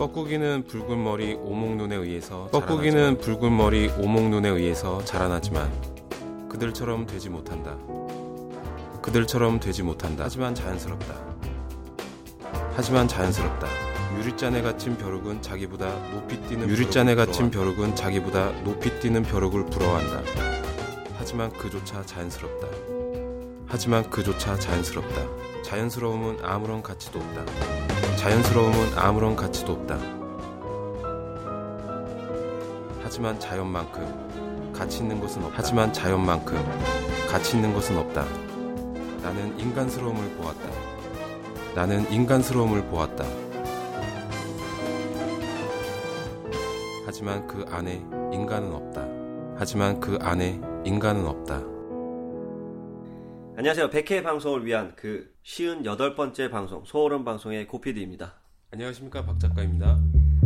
뻐꾸기는 붉은 머리 오목눈에 의해서 뻐꾸기는 붉은 머리 오목눈에 의해서 자라나지만 그들처럼 되지 못한다. 그들처럼 되지 못한다. 하지만 자연스럽다. 하지만 자연스럽다. 유리잔에 갇힌 벼룩은 자기보다 높이 뛰는 유리잔에 갇힌 벼룩은 자기보다 높이 뛰는 벼룩을 부러워한다. 하지만 그조차 자연스럽다. 하지만 그조차 자연스럽다. 자연스러움은 아무런 가치도 없다. 자연스러움은 아무런 가치도 없다. 하지만 자연만큼 가치 있는 것은 없다. 하지만 자연만큼 가치 있는 것은 없다. 나는 인간스러움을 보았다. 나는 인간스러움을 보았다. 하지만 그 안에 인간은 없다. 하지만 그 안에 인간은 없다. 안녕하세요. 100회 방송을 위한 그 쉬운 여덟 번째 방송 소울음 방송의 고피디입니다. 안녕하십니까 박 작가입니다.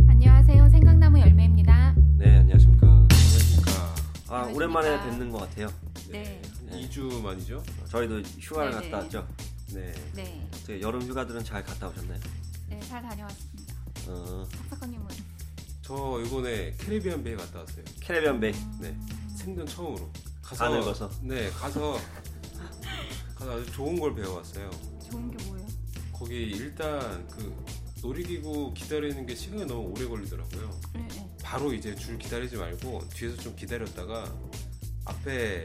안녕하세요. 생강나무 열매입니다. 네, 안녕하십니까. 안녕하십니까. 아, 안녕하십니까. 오랜만에 뵙는 것 같아요. 네. 한 2주 만이죠? 저희도 휴가를 네네. 갔다 왔죠. 네. 네. 어떻게 여름 휴가들은 잘 갔다 오셨나요? 네, 잘 다녀왔습니다. 어, 박사건님은 저 이번에 캐리비안 베이 갔다 왔어요. 캐리비안 베이. 네. 생전 처음으로. 가서 안 읽어서. 네, 가서 가서 아주 좋은 걸 배워왔어요. 좋은 게 뭐예요? 거기 일단 그 놀이기구 기다리는 게 시간이 너무 오래 걸리더라고요. 네, 네. 바로 이제 줄 기다리지 말고 뒤에서 좀 기다렸다가 앞에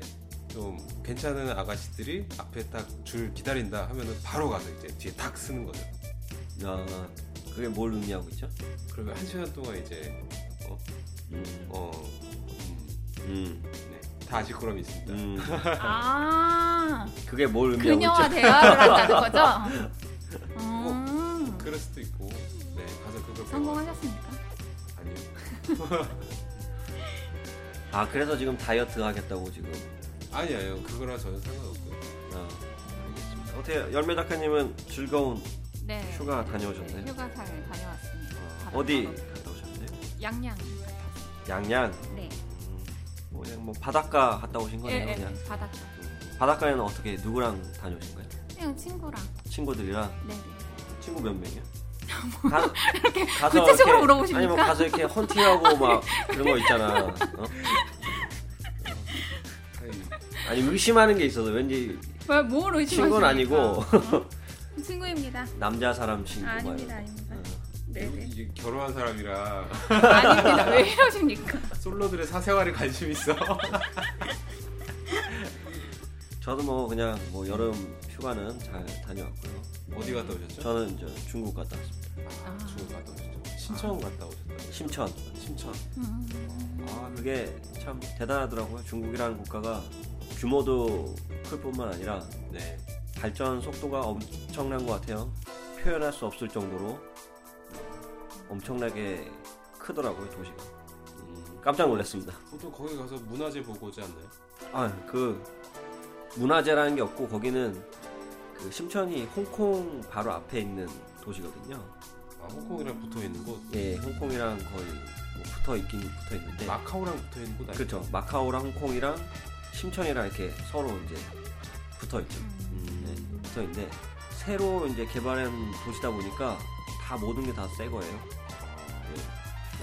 좀 괜찮은 아가씨들이 앞에 딱 줄 기다린다 하면은 바로 가서 이제 뒤에 탁 쓰는 거죠. 아, 그게 뭘 의미하고 있죠? 그러면 한 시간 동안 이제 어, 음, 어, 음, 음, 네, 다 아실 거럼 있습니다. 음. 아, 그게 뭘 의미하고 그녀와 있죠? 대화를 한다는 거죠? 음, 그럴 수도 있고, 네, 가서 그걸. 성공하셨습니까? 아니요, 아, 그래서 지금 다이어트 하겠다고 지금. 아니에요. 그거랑 전혀 상관없고요. 아, 알겠습니다. 어떻게 열매 작가님은 즐거운 네. 휴가 다녀오셨나요? 휴가 잘 다녀왔습니다. 어, 바다 어디. 갔다 오셨나요? 양양. 양양. 네. 음, 뭐 그냥 뭐 바닷가 갔다 오신 예, 거네요, 예, 그냥. 바닷가. 바닷가에는 어떻게 누구랑 다녀오신 거예요? 그냥 친구랑. 친구들이랑 네. 네. 친구 몇 명이요? 가, 이렇게 구체적으로 물어보십니까? 아니 뭐 가서 이렇게 헌팅하고 막 그런 거 있잖아. 어? 아니, 아니 의심하는 게 있어서 왠지 왜, 뭘 의심하십니까? 친구는 아니고 어? 친구입니다. 남자 사람 친구 막 아닙니다. 아닙니다. 어. 네네. 이게 결혼한 사람이라 아닙니다. 왜 이러십니까? 솔로들의 사생활에 관심 있어. 저도 뭐 그냥 뭐 여름 휴가는 잘 다녀왔고요. 어디 갔다 오셨죠? 저는 이제 중국 갔다 왔습니다. 아, 중국 갔다 오셨죠. 신청 갔다 오셨다고. 심천. 신천. 음, 아 그게 참 대단하더라고요. 중국이라는 국가가 규모도 클 뿐만 아니라 네. 발전 속도가 엄청난 것 같아요. 표현할 수 없을 정도로 엄청나게 크더라고요 도시가. 음, 깜짝 놀랐습니다. 보통 거기 가서 문화재 보고 오지 않나요? 아 그 문화재라는 게 없고 거기는 그 심천이 홍콩 바로 앞에 있는 도시거든요. 아, 홍콩이랑 붙어 있는 곳. 예, 홍콩이랑 거의 뭐 붙어 있긴 붙어 있는데. 마카오랑 붙어 있는 곳 아니에요? 그렇죠. 마카오랑 홍콩이랑 심천이랑 이렇게 서로 이제 붙어 있죠. 음. 네, 붙어 있는데 새로 이제 개발한 도시다 보니까 다 모든 게 다 새 거예요.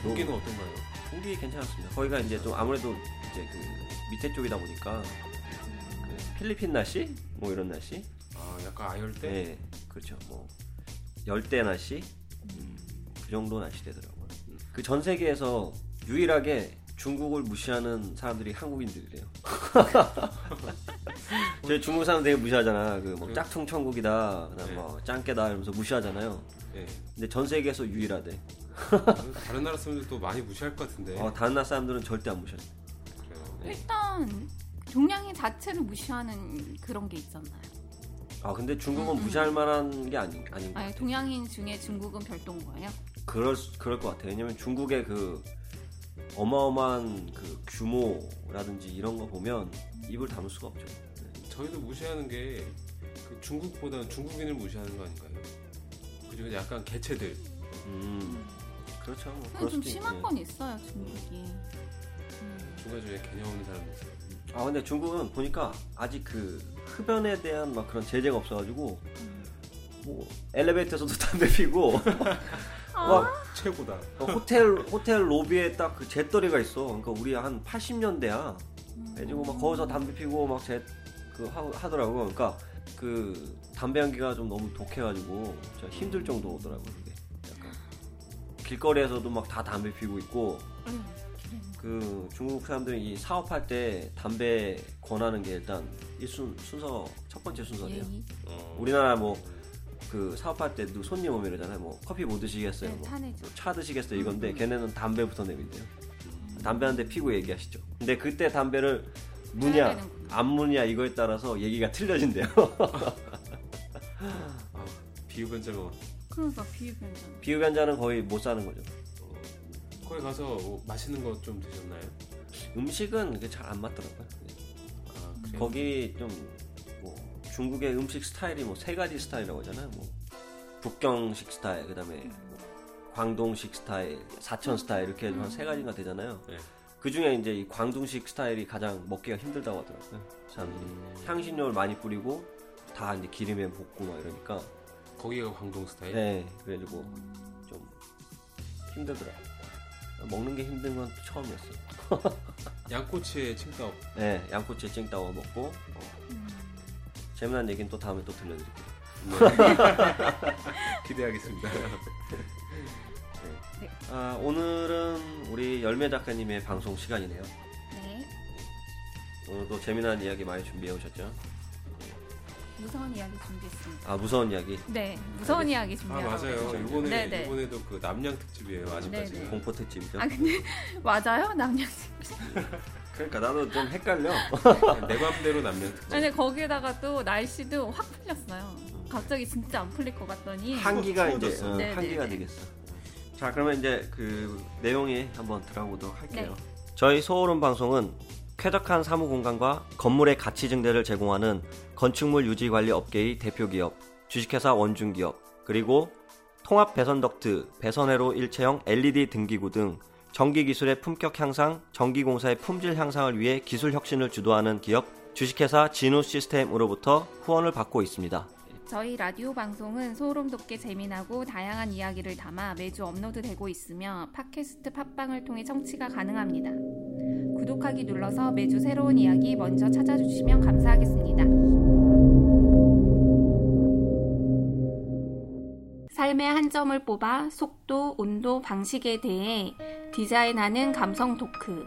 네. 공기는 어떤가요? 공기 괜찮았습니다. 거기가 이제 좀 아무래도 이제 그 밑에 쪽이다 보니까 그 필리핀 날씨 뭐 이런 날씨. 아, 약간 아열대? 네, 그렇죠. 뭐 열대 날씨 음, 그 정도 날씨 되더라고요. 그전 세계에서 유일하게 중국을 무시하는 사람들이 한국인들이래요. 저희 중국 사람 되게 무시하잖아. 그 뭐 짝퉁 천국이다, 그다음 뭐 짱깨다 이러면서 무시하잖아요. 네. 근데 전 세계에서 유일하대. 다른 나라 사람들도 많이 무시할 것 같은데. 어, 다른 나라 사람들은 절대 안 무시해. 그래요. 일단 동양인 자체를 무시하는 그런 게 있잖아요. 아 근데 중국은 무시할 만한 게 아닌 아닌 것 아니 같아. 동양인 중에 중국은 별도인 거예요? 그럴 수- 그럴 것 같아요. 왜냐면 중국의 그 어마어마한 그 규모라든지 이런 거 보면 입을 다물 수가 없죠. 네. 저희도 무시하는 게그 중국보다는 중국인을 무시하는 거 아닌가요? 그리고 약간 개체들. 음, 그렇죠. 뭐 근데 그럴 좀 수도 심한 있- 건 있어요 중국이. 음. 중간중에 개념 없는 사람들 있어요. 아 근데 중국은 보니까 아직 그 흡연에 대한 막 그런 제재가 없어가지고 음. 뭐 엘리베이터에서도 담배 피고 와 최고다. 어, 호텔 호텔 로비에 딱 그 잿더리가 있어. 그러니까 우리 한 80년대야. 그래가지고 막 거기서 담배 피고 막제그 하더라고. 그러니까 그 담배 연기가 좀 너무 독해가지고 진짜 힘들 정도더라고 그게. 약간 길거리에서도 막 다 담배 피고 있고 응. 그 중국 사람들이 이 사업할 때 담배 권하는 게 일단 일순 순서 첫 번째 순서예요. 예의. 어, 우리나라 뭐 그 사업할 때 누 손님 오면 이러잖아요. 뭐 커피 뭐 드시겠어요? 네, 뭐 차내죠. 차 드시겠어요? 이건데 음. 걔네는 담배부터 내민대요. 담배 한 대 피고 얘기하시죠. 근데 그때 담배를 무냐. 안 무냐 이거에 따라서 얘기가 틀려진대요. 아, 비흡연자가 그러니까 비흡연자. 비흡연자는 거의 못 사는 거죠. 거기 가서 뭐 맛있는 거 좀 드셨나요? 음식은 잘안 맞더라고요. 아, 그래요? 거기 좀 뭐 중국의 음식 스타일이 뭐 세 가지 스타일이라고 하잖아요. 뭐 북경식 스타일, 그다음에 뭐 광동식 스타일, 사천 스타일 이렇게 한 세 가지가 되잖아요. 네. 그 중에 이제 이 광둥식 스타일이 가장 먹기가 힘들다고 하더라고요. 사람들이 향신료를 많이 뿌리고 다 이제 기름에 볶고 막 이러니까 거기가 광동 스타일. 네 그래가지고 좀 힘들더라고요. 먹는 게 힘든 건 처음이었어요. 양꼬치에 칭따오. 네 양꼬치에 찡따워 먹고 어, 음. 재미난 얘기는 또 다음에 또 들려드릴게요. 기대하겠습니다. 네. 아, 오늘은 우리 열매 작가님의 방송 시간이네요. 네. 오늘도 재미난 이야기 많이 준비해 오셨죠? 무서운 이야기 준비했습니다. 아 무서운 이야기, 네, 무서운 이야기 아 준비하고 맞아요. 이번에 네, 네. 이번에도 그 남양 특집이에요. 아직까지. 네, 네. 공포 특집이죠. 아 근데 맞아요 남양. 그러니까 나도 좀 헷갈려. 내 맘대로 남양 특집. 아니 거기에다가 또 날씨도 확 풀렸어요. 갑자기 진짜 안 풀릴 것 같더니 한기가 이제. 어, 네, 한기가. 되겠어. 자 그러면 이제 그 내용에 한번 들어가보도록 할게요. 네. 저희 소오름 방송은 쾌적한 사무 공간과 건물의 가치 증대를 제공하는 건축물 유지 관리 업계의 대표 기업 주식회사 원중 기업 그리고 통합 배선 덕트 배선회로 일체형 LED 등기구 등 전기 기술의 품격 향상, 전기 공사의 품질 향상을 위해 기술 혁신을 주도하는 기업 주식회사 진우 시스템으로부터 후원을 받고 있습니다. 저희 라디오 방송은 소름 돋게 재미나고 다양한 이야기를 담아 매주 업로드되고 있으며 팟캐스트 팟빵을 통해 청취가 가능합니다. 구독하기 눌러서 매주 새로운 이야기 먼저 찾아주시면 감사하겠습니다. 삶의 한 점을 뽑아 속도, 온도, 방식에 대해 디자인하는 감성 토크.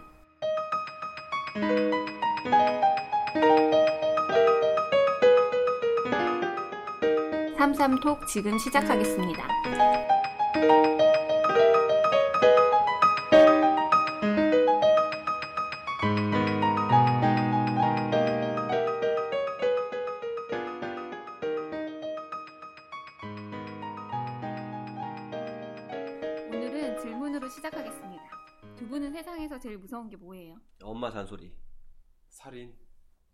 삼삼톡 지금 시작하겠습니다. 오늘은 질문으로 시작하겠습니다. 두 분은 세상에서 제일 무서운 게 뭐예요? 엄마 잔소리. 살인.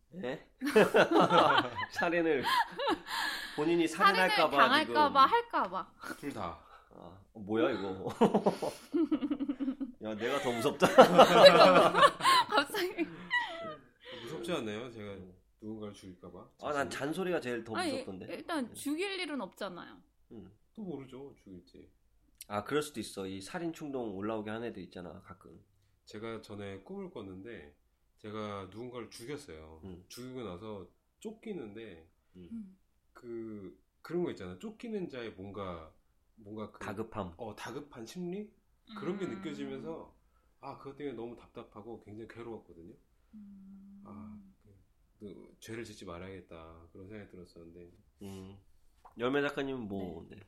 네? 살인을 본인이 살인을 살인할까봐 당할까봐 할까봐. 둘 다. 아, 어, 뭐야 이거? 야 내가 더 무섭다. 갑자기. 무섭지 않나요? 제가 누군가를 죽일까봐. 아난 잔소리가 제일 더 아니, 무섭던데. 일단 죽일 일은 없잖아요. 음. 또 모르죠. 죽일지. 아 그럴 수도 있어. 이 살인 충동 올라오게 하는 애들 있잖아 가끔. 제가 전에 꿈을 꿨는데 제가 누군가를 죽였어요. 음. 죽이고 나서 쫓기는데 음. 그 그런 거 있잖아. 쫓기는 자의 뭔가 뭔가 그 다급함. 어 다급한 심리 그런 게 음. 느껴지면서 아 그것 때문에 너무 답답하고 굉장히 괴로웠거든요. 음. 아 그, 죄를 짓지 말아야겠다 그런 생각이 들었었는데 음. 열매 작가님은 뭐 네.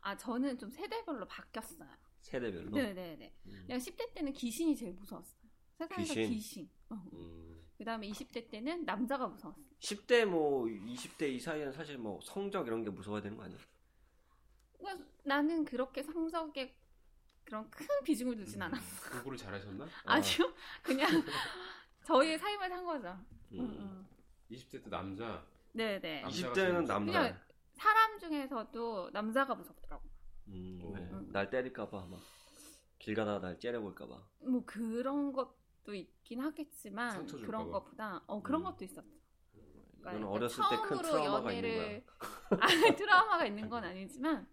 아 저는 좀 세대별로 바뀌었어요. 세대별로. 네네네. 음. 그냥 10대 때는 귀신이 제일 무서웠어요. 세상에서 귀신? 귀신. 어. 음, 그 다음에 20대 때는 남자가 무서웠어요. 10대 뭐 20대 이 사이에는 사실 뭐 성적 이런 게 무서워야 되는 거 아니야? 그러니까 나는 그렇게 성적에 그런 큰 비중을 두진 않았어. 공부를 잘하셨나? 아니요. 그냥 저희의 삶을 산 거죠. 음. 응, 응. 20대 때 남자 네네. 남자가 20대는 제일 남자. 그냥 사람 중에서도 남자가 무섭더라고. 음? 음. 날 때릴까봐 막길 가다가 날 째려볼까봐. 뭐 그런 것 도 있긴 하겠지만 그런 봐. 것보다 어 그런 음. 것도. 이거는 그러니까 어렸을 때 큰 트라우마가 있는 연애를 아, 트라우마가 있는 건 아니지만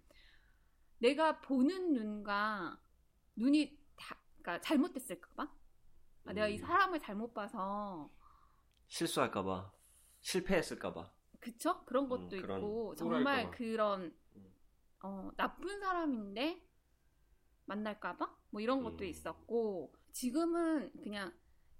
내가 보는 눈과 눈이 다, 그러니까 잘못됐을까봐? 아, 내가 이 음. 사람을 잘못 봐서 실수할까봐 실패했을까봐. 그쵸? 그런 것도 음, 그런 있고 또 정말. 그런 음. 어, 나쁜 사람인데 만날까봐 뭐 이런 것도 음. 있었고 지금은 그냥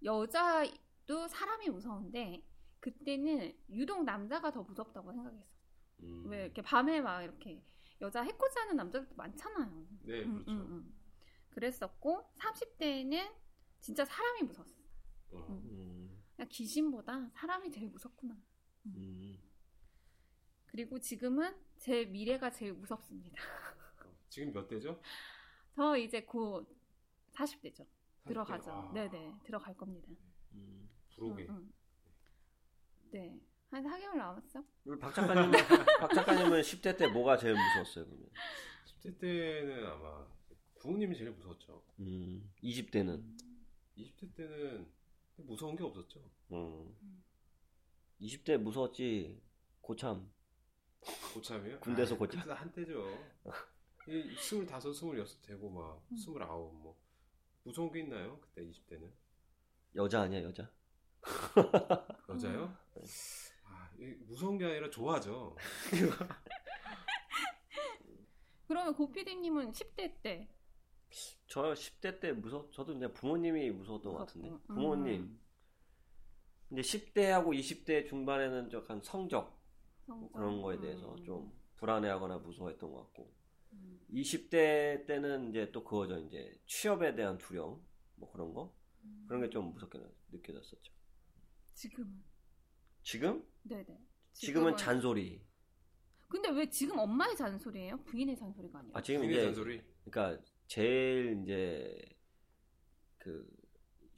여자도 사람이 무서운데 그때는 유독 남자가 더 무섭다고 생각했어. 음. 왜 이렇게 밤에 막 이렇게 여자 해코지 하는 남자들도 많잖아요. 네, 음, 그렇죠. 음, 음. 그랬었고 30대에는 진짜 사람이 무서웠어. 어. 음. 그냥 귀신보다 사람이 제일 무섭구나. 음. 그리고 지금은 제 미래가 제일 무섭습니다. 지금 몇 대죠? 저 이제 곧 40대죠. 40대. 들어가죠. 아, 네네 들어갈 겁니다. 음. 부록에. 응, 응. 네. 한 4개월 남았어? 박 작가님은 박 작가님은 10대 때 뭐가 제일 무서웠어요 그러면? 10대 때는 아마 부모님이 제일 무서웠죠. 음. 20대는 20대 때는 무서운 게 없었죠. 음. 음. 20대 무서웠지 고참. 고참이요? 군대에서 아, 고참. 한때죠. 이 스물다섯, 스물여섯 되고 막 음. 스물아홉 뭐 무서운 게 있나요? 그때 20대는 여자 아니야 여자? 여자요? 음. 아, 이 무서운 게 아니라 좋아하죠. 그러면 고피디님은 10대 때저 10대 때 무서 저도 그냥 부모님이 무서웠던 것 같은데 무섭고. 부모님. 음. 근데 10대하고 20대 중반에는 약간 성적 뭐 성적? 그런 거에 대해서 음. 좀 불안해하거나 무서워했던 것 같고 음. 20대 때는 이제 또 그거죠 이제 취업에 대한 두려움 뭐 그런 거 음. 그런 게 좀 무섭게 느껴졌었죠. 지금은 지금 네네. 지금은 잔소리. 근데 왜 지금 엄마의 잔소리예요? 부인의 잔소리가 아니라? 아 지금 부인의 이제 잔소리. 그러니까 제일 이제 그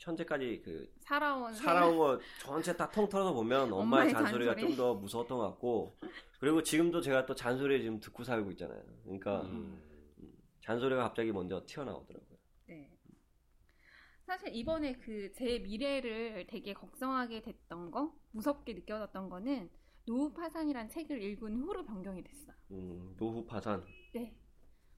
현재까지 그 살아온 살아온 거 전체 딱 통틀어서 보면 엄마의 엄마의 잔소리가 잔소리. 좀더 무서웠던 것 같고 그리고 지금도 제가 또 잔소리 지금 듣고 살고 있잖아요. 그러니까 음. 잔소리가 갑자기 먼저 튀어나오더라고요. 네. 사실 이번에 그 제 미래를 되게 걱정하게 됐던 거, 무섭게 느껴졌던 거는 노후 파산이란 책을 읽은 후로 변경이 됐어요. 음, 노후 파산. 네.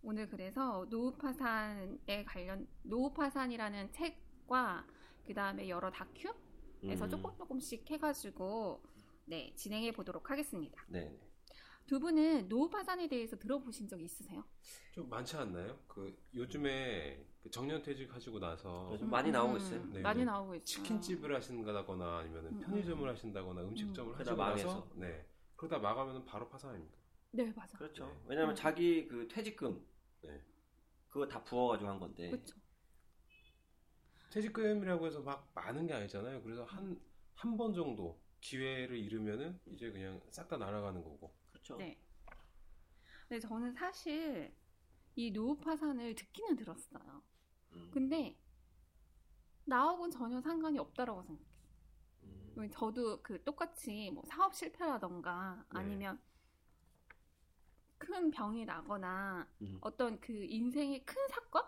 오늘 그래서 노후 파산에 관련 노후 파산이라는 책과 그 다음에 여러 다큐에서 음, 조금 조금씩 해가지고 네 진행해 보도록 하겠습니다. 네. 두 분은 노후 파산에 대해서 들어보신 적 있으세요? 좀 많지 않나요? 그 요즘에 그 정년퇴직 하시고 나서 요즘 많이 나오고 음, 있어요. 네, 많이 네. 나오고 있어요. 치킨집을 하신다거나 아니면 음, 편의점을 하신다거나 음식점을 그러다 하시고 나서 망해서. 네 그러다 마감하면 바로 파산입니다. 네 맞아. 그렇죠. 네. 왜냐면 음. 자기 그 퇴직금 네. 그거 다 부어가지고 한 건데. 그렇죠. 퇴직금이라고 해서 막 많은 게 아니잖아요. 그래서 한 한 번 정도 기회를 잃으면은 이제 그냥 싹 다 날아가는 거고. 그렇죠. 네. 근데 저는 사실 이 노후 파산을 듣기는 들었어요. 음, 근데 나하고는 전혀 상관이 없다라고 생각해요. 음, 저도 그 똑같이 뭐 사업 실패라던가 네. 아니면 큰 병이 나거나 음, 어떤 그 인생의 큰 사건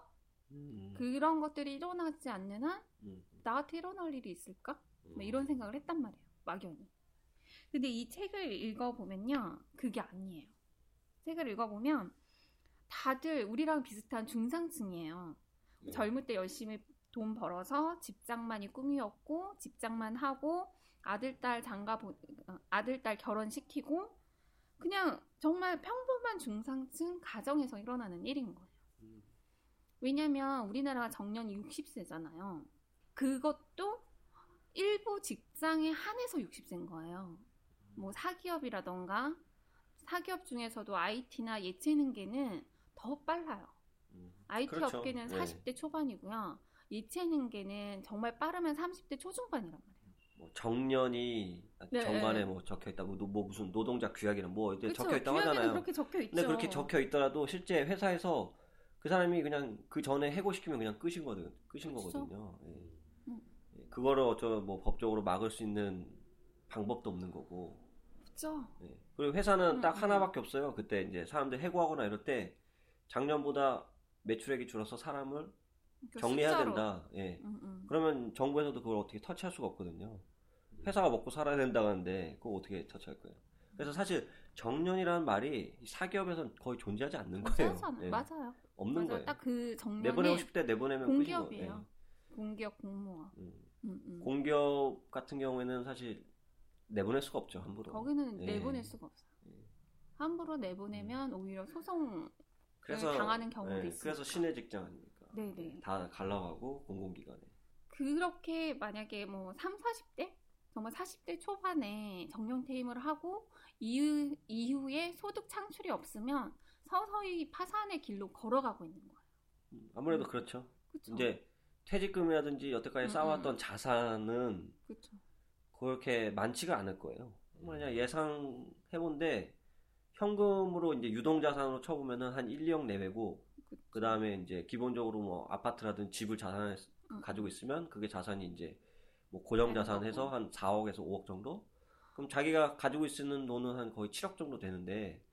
음, 그런 것들이 일어나지 않는 한 음, 나한테 일어날 일이 있을까? 뭐 음. 이런 생각을 했단 말이에요. 막연히. 근데 이 책을 읽어보면요. 그게 아니에요. 책을 읽어보면 다들 우리랑 비슷한 중상층이에요. 네. 젊을 때 열심히 돈 벌어서 직장만이 꿈이었고 직장만 하고 아들 딸 장가 보 어, 아들 딸 결혼시키고 그냥 정말 평범한 중상층 가정에서 일어나는 일인 거예요. 음, 왜냐면 우리나라가 정년이 60세잖아요. 그것도 일부 직장에 한해서 60세인 거예요. 뭐 사기업이라던가 사기업 중에서도 IT나 예체능계는 더 빨라요. 음. IT 그렇죠. 업계는 네. 40대 초반이고요. 예체능계는 정말 빠르면 30대 초중반이란 말이에요. 뭐 정년이 네. 정관에 뭐 적혀 있다, 뭐, 노- 뭐 무슨 노동자 규약이나 뭐 이렇게? 적혀 있다고 하잖아요. 그렇게 적혀 있죠. 근데 그렇게 적혀 있더라도 실제 회사에서 그 사람이 그냥 그 전에 해고시키면 그냥 끝인 거든, 끝인 그쵸. 거거든요. 예. 음. 예, 그거를 어쩌 뭐 법적으로 막을 수 있는 방법도 없는 거고. 그렇죠. 예. 그리고 회사는 음, 딱 음. 하나밖에 없어요. 그때 이제 사람들 해고하거나 이럴 때 작년보다 매출액이 줄어서 사람을 그러니까 정리해야 숫자로. 된다. 예. 음, 음. 그러면 정부에서도 그걸 어떻게 터치할 수가 없거든요. 회사가 먹고 살아야 된다는데 그거 어떻게 터치할 거예요? 그래서 사실 정년이라는 말이 사기업에서는 거의 존재하지 않는 거예요. 예. 맞아요. 없는 맞아요. 거예요. 딱 그 정년이 내보내고 때 내보내면 공기업이에요. 끝이고. 공기업 공무원. 예. 음. 음, 음. 공기업 같은 경우에는 사실 내보낼 수가 없죠 함부로. 거기는 예. 내보낼 수가 없어 요. 함부로 내보내면 오히려 소송 그래서 당하는 경우도 예, 있으니까. 그래서 시내 직장 아닙니까? 네네. 다 갈라가고 공공기관에. 그렇게 만약에 뭐 3, 40대? 정말 40대 초반에 정년 퇴임을 하고 이후, 이후에 소득 창출이 없으면 서서히 파산의 길로 걸어가고 있는 거예요. 음, 아무래도 음. 그렇죠. 그렇죠. 이제 퇴직금이라든지 여태까지 음, 쌓아왔던 음. 자산은 그렇죠. 그렇게 많지가 않을 거예요. 만약 예상해본데 현금으로 이제 유동자산으로 쳐보면은 한 1, 2억 내외고. 그 다음에 이제 기본적으로 뭐 아파트라든 집을 자산을 음. 가지고 있으면 그게 자산이 이제 뭐 고정 자산 해서 네, 한 4억에서 5억 정도? 그럼 자기가 가지고 있는 돈은 한 거의 7억 정도 되는데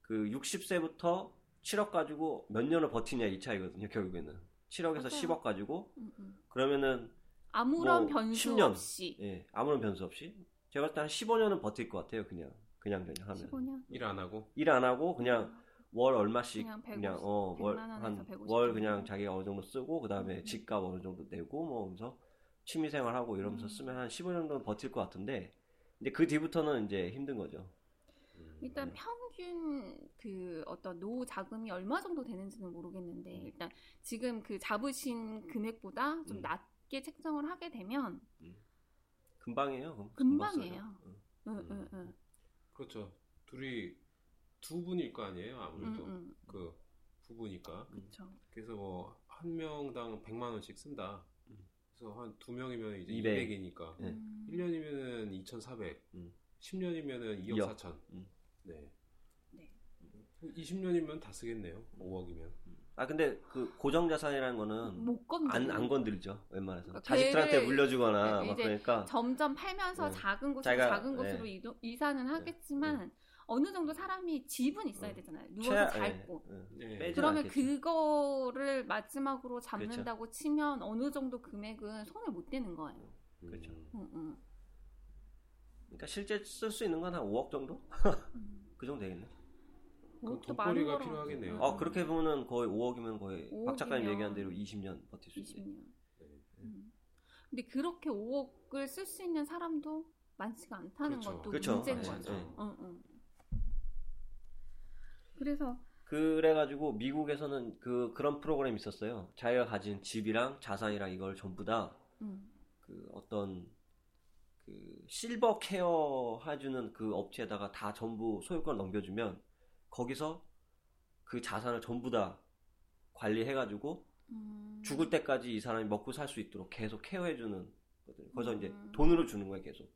그 60세부터 7억 가지고 몇 년을 버티냐 이 차이거든요, 결국에는. 7억에서 맞아요. 10억 가지고 음, 음. 그러면은 아무런 뭐 변수 10년. 없이 예, 아무런 변수 없이 제가 봤을 때 한 15년은 버틸 것 같아요, 그냥. 그냥 그냥 하면. 15년 일 안 하고 일 안 하고 그냥 월 얼마씩 그냥 150, 그냥 어, 월, 100만 원에서 한150월 정도. 그냥 자기가 어느 정도 쓰고 그 다음에 음. 집값 어느 정도 내고 뭐 하면서 취미 생활 하고 이러면서 음. 쓰면 한 15년 정도는 버틸 것 같은데 근데 그 뒤부터는 이제 힘든 거죠. 일단 평균 그 어떤 노후 자금이 얼마 정도 되는지는 모르겠는데 일단 지금 그 잡으신 금액보다 좀 음. 낮게 책정을 하게 되면 금방이에요. 그럼. 금방이에요. 써요. 응. 응, 음. 응, 응. 그렇죠. 둘이 두 분일 거 아니에요 아무래도. 그 부부니까. 그렇죠. 그래서 뭐 한 명당 100만 원씩 쓴다. 음. 그래서 한 두 명이면 이제 200. 200 이니까 네. 음. 1년이면은 2,400. 음. 10년이면은 2억 2억. 4천. 음. 네. 네. 20년이면 다 쓰겠네요. 5억이면. 아 근데 그 고정 자산이라는 거는 못 건드. 안, 안 건들죠. 웬만해서. 그러니까 자식들한테 걔를- 물려주거나 네, 막 이제 그러니까 점점 팔면서 네. 작은 곳으로 자기가- 작은 곳으로 네. 이동, 이사는 하겠지만 어느 정도 사람이 집은 있어야 음. 되잖아요. 누워서 최하- 잘 예, 곳. 예. 네. 빼진 그러면 않겠죠. 그거를 마지막으로 잡는다고 치면 어느 정도 금액은 손에 못 대는 거예요. 그렇죠. 음. 응, 응. 그러니까 실제 쓸 수 있는 건 한 5억 정도? 음. 그 정도 되겠네. 돈벌이가 거라. 필요하겠네요. 응, 아 응. 그렇게 보면은 거의 5억이면 거의 박 작가님 5억이면 얘기한 대로 20년 버틸 수 있어요. 20년. 네. 음. 근데 그렇게 5억을 쓸 수 있는 사람도 많지가 않다는 그렇죠. 것도 그렇죠. 문제인 네, 거죠. 네. 응, 응. 그래서 그래가지고 미국에서는 그 그런 프로그램이 있었어요. 자기가 가진 집이랑 자산이랑 이걸 전부 다그 음, 어떤 그 실버 케어 해주는 그 업체에다가 다 전부 소유권 넘겨주면 거기서 그 자산을 전부 다 관리해가지고 음, 죽을 때까지 이 사람이 먹고 살 수 있도록 계속 케어해주는. 거기서 이제 음. 돈으로 주는 거예요, 계속.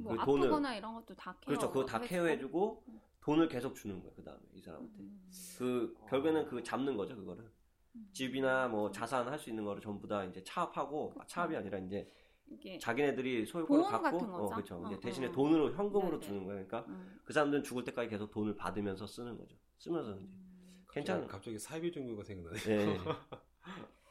뭐그 돈을- 아프거나 이런 것도 다 케어. 그렇죠. 그거 다 해주고. 케어해주고 돈을 계속 주는 거예요. 그 다음에 이 사람한테. 음, 그 결국에는 그 잡는 거죠, 그거를. 음. 집이나 뭐 자산 할 수 있는 거를 전부 다 이제 차압하고 아, 차압이 아니라 이제 이게 자기네들이 소유권을 갖고 어? 그렇죠. 어, 이제 대신에 어. 돈으로 현금으로 네, 네. 주는 거예요. 그러니까 음, 그 사람들은 죽을 때까지 계속 돈을 받으면서 쓰는 거죠. 쓰면서 이제 괜찮은 갑자기 사이비 종교가 생각나네. 예.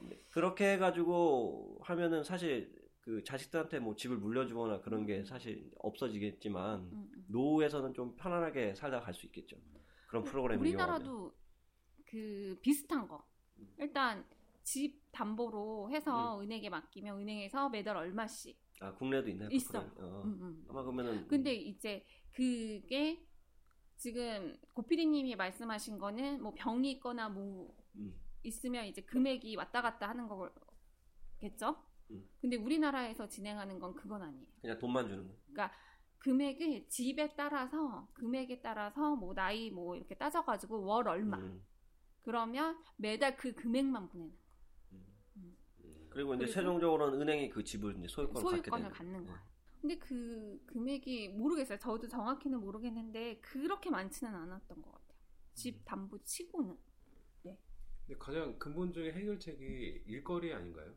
네. 그렇게 해가지고 하면은 사실 그 자식들한테 뭐 집을 물려주거나 그런 게 사실 없어지겠지만 음, 음. 노후에서는 좀 편안하게 살다 갈 수 있겠죠. 그런 프로그램을 네, 우리나라도 그 비슷한 거. 일단 집 담보로 해서 은행에 맡기면 은행에서 매달 얼마씩. 이용하면. 아 국내도 있나요? 그 있어. 어. 음, 음. 아마 그러면은 근데 이제 그게 지금 고피디님이 말씀하신 거는 뭐 병이 있거나 뭐 음, 있으면 이제 금액이 왔다 갔다 하는 거겠죠? 음. 근데 우리나라에서 진행하는 건 그건 아니에요. 그냥 돈만 주는 거. 그러니까 금액이 집에 따라서 금액에 따라서 뭐 나이 뭐 이렇게 따져가지고 월 얼마 음. 그러면 매달 그 금액만 보내는 거예요. 그리고 이제 그리고 최종적으로는 은행이 그 집을 이제 소유권을, 소유권을 갖는 거예요. 거야. 근데 그 금액이 모르겠어요. 저도 정확히는 모르겠는데 그렇게 많지는 않았던 것 같아요. 집 담보 치고는. 근데 가장 근본적인 해결책이 일거리 아닌가요?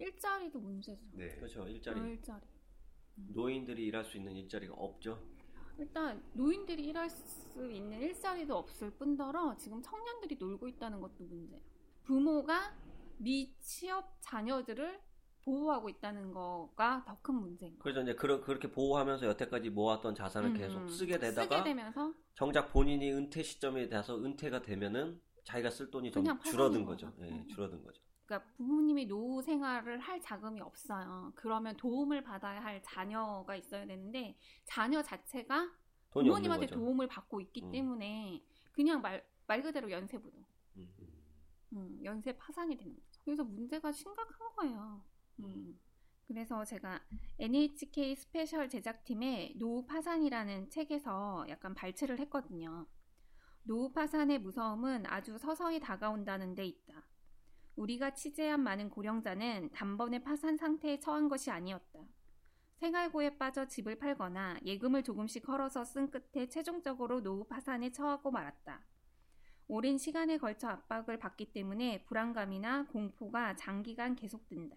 일자리도 문제죠. 네. 그렇죠. 일자리. 어, 일자리. 노인들이 일할 수 있는 일자리가 없죠. 일단 노인들이 일할 수 있는 일자리도 없을 뿐더러 지금 청년들이 놀고 있다는 것도 문제예요. 부모가 미취업 자녀들을 보호하고 있다는 거가 더 큰 문제인 거예요. 그래서 이제 그러, 그렇게 보호하면서 여태까지 모았던 자산을 음, 계속 음. 쓰게 되다가 쓰게 되면서 정작 본인이 은퇴 시점에 돼서 은퇴가 되면은 자기가 쓸 돈이 좀 줄어든 거죠. 거죠. 예, 음. 줄어든 거죠. 그러니까 부모님이 노후 생활을 할 자금이 없어요. 그러면 도움을 받아야 할 자녀가 있어야 되는데 자녀 자체가 부모님한테. 도움을 받고 있기 음. 때문에 그냥 말, 말 그대로 연쇄부도 음. 음, 연쇄 파산이 되는 거죠. 그래서 문제가 심각한 거예요. 음. 그래서 제가 NHK 스페셜 제작팀의 노후 파산이라는 책에서 약간 발췌를 했거든요. 노후 파산의 무서움은 아주 서서히 다가온다는 데 있다. 우리가 취재한 많은 고령자는 단번에 파산 상태에 처한 것이 아니었다. 생활고에 빠져 집을 팔거나 예금을 조금씩 헐어서 쓴 끝에 최종적으로 노후 파산에 처하고 말았다. 오랜 시간에 걸쳐 압박을 받기 때문에 불안감이나 공포가 장기간 계속된다.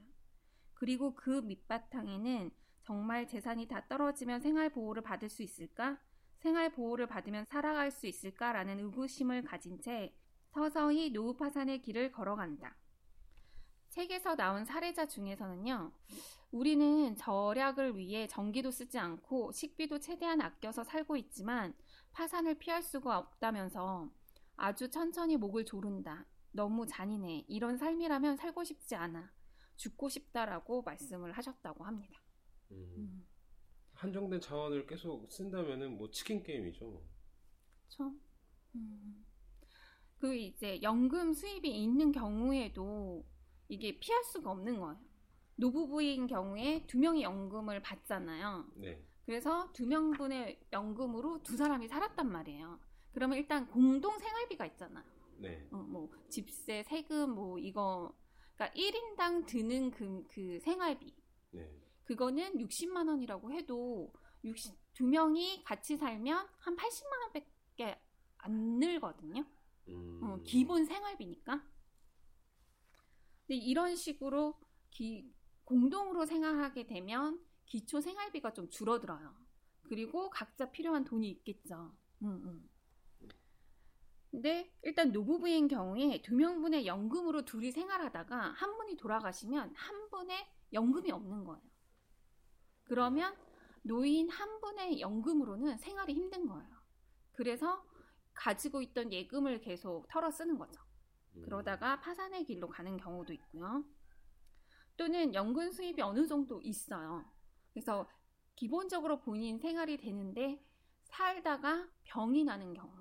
그리고 그 밑바탕에는 정말 재산이 다 떨어지면 생활보호를 받을 수 있을까? 생활보호를 받으면 살아갈 수 있을까라는 의구심을 가진 채 서서히 노후 파산의 길을 걸어간다. 책에서 나온 사례자 중에서는요, 우리는 절약을 위해 전기도 쓰지 않고 식비도 최대한 아껴서 살고 있지만 파산을 피할 수가 없다면서 아주 천천히 목을 조른다. 너무 잔인해. 이런 삶이라면 살고 싶지 않아. 죽고 싶다라고 말씀을 하셨다고 합니다. 음. 음, 한정된 자원을 계속 쓴다면은 뭐 치킨 게임이죠. 그렇죠. 음. 그 이제 연금 수입이 있는 경우에도 이게 피할 수가 없는 거예요. 노부부인 경우에 두 명이 연금을 받잖아요. 네. 그래서 두 명분의 연금으로 두 사람이 살았단 말이에요. 그러면 일단 공동 생활비가 있잖아요. 네. 어, 뭐 집세, 세금 뭐 이거 그러니까 1인당 드는 그, 그 생활비 네. 그거는 60만 원이라고 해도 60, 두 명이 같이 살면 한 80만 원밖에 안 늘거든요. 음. 어, 기본 생활비니까. 근데 이런 식으로 기- 공동으로 생활하게 되면 기초 생활비가 좀 줄어들어요. 그리고 각자 필요한 돈이 있겠죠. 음, 음. 근데 일단 노부부인 경우에 두 명분의 연금으로 둘이 생활하다가 한 분이 돌아가시면 한 분의 연금이 없는 거예요. 그러면 노인 한 분의 연금으로는 생활이 힘든 거예요. 그래서 가지고 있던 예금을 계속 털어 쓰는 거죠. 음. 그러다가 파산의 길로 가는 경우도 있고요. 또는 연금 수입이 어느 정도 있어요. 그래서 기본적으로 본인 생활이 되는데 살다가 병이 나는 경우.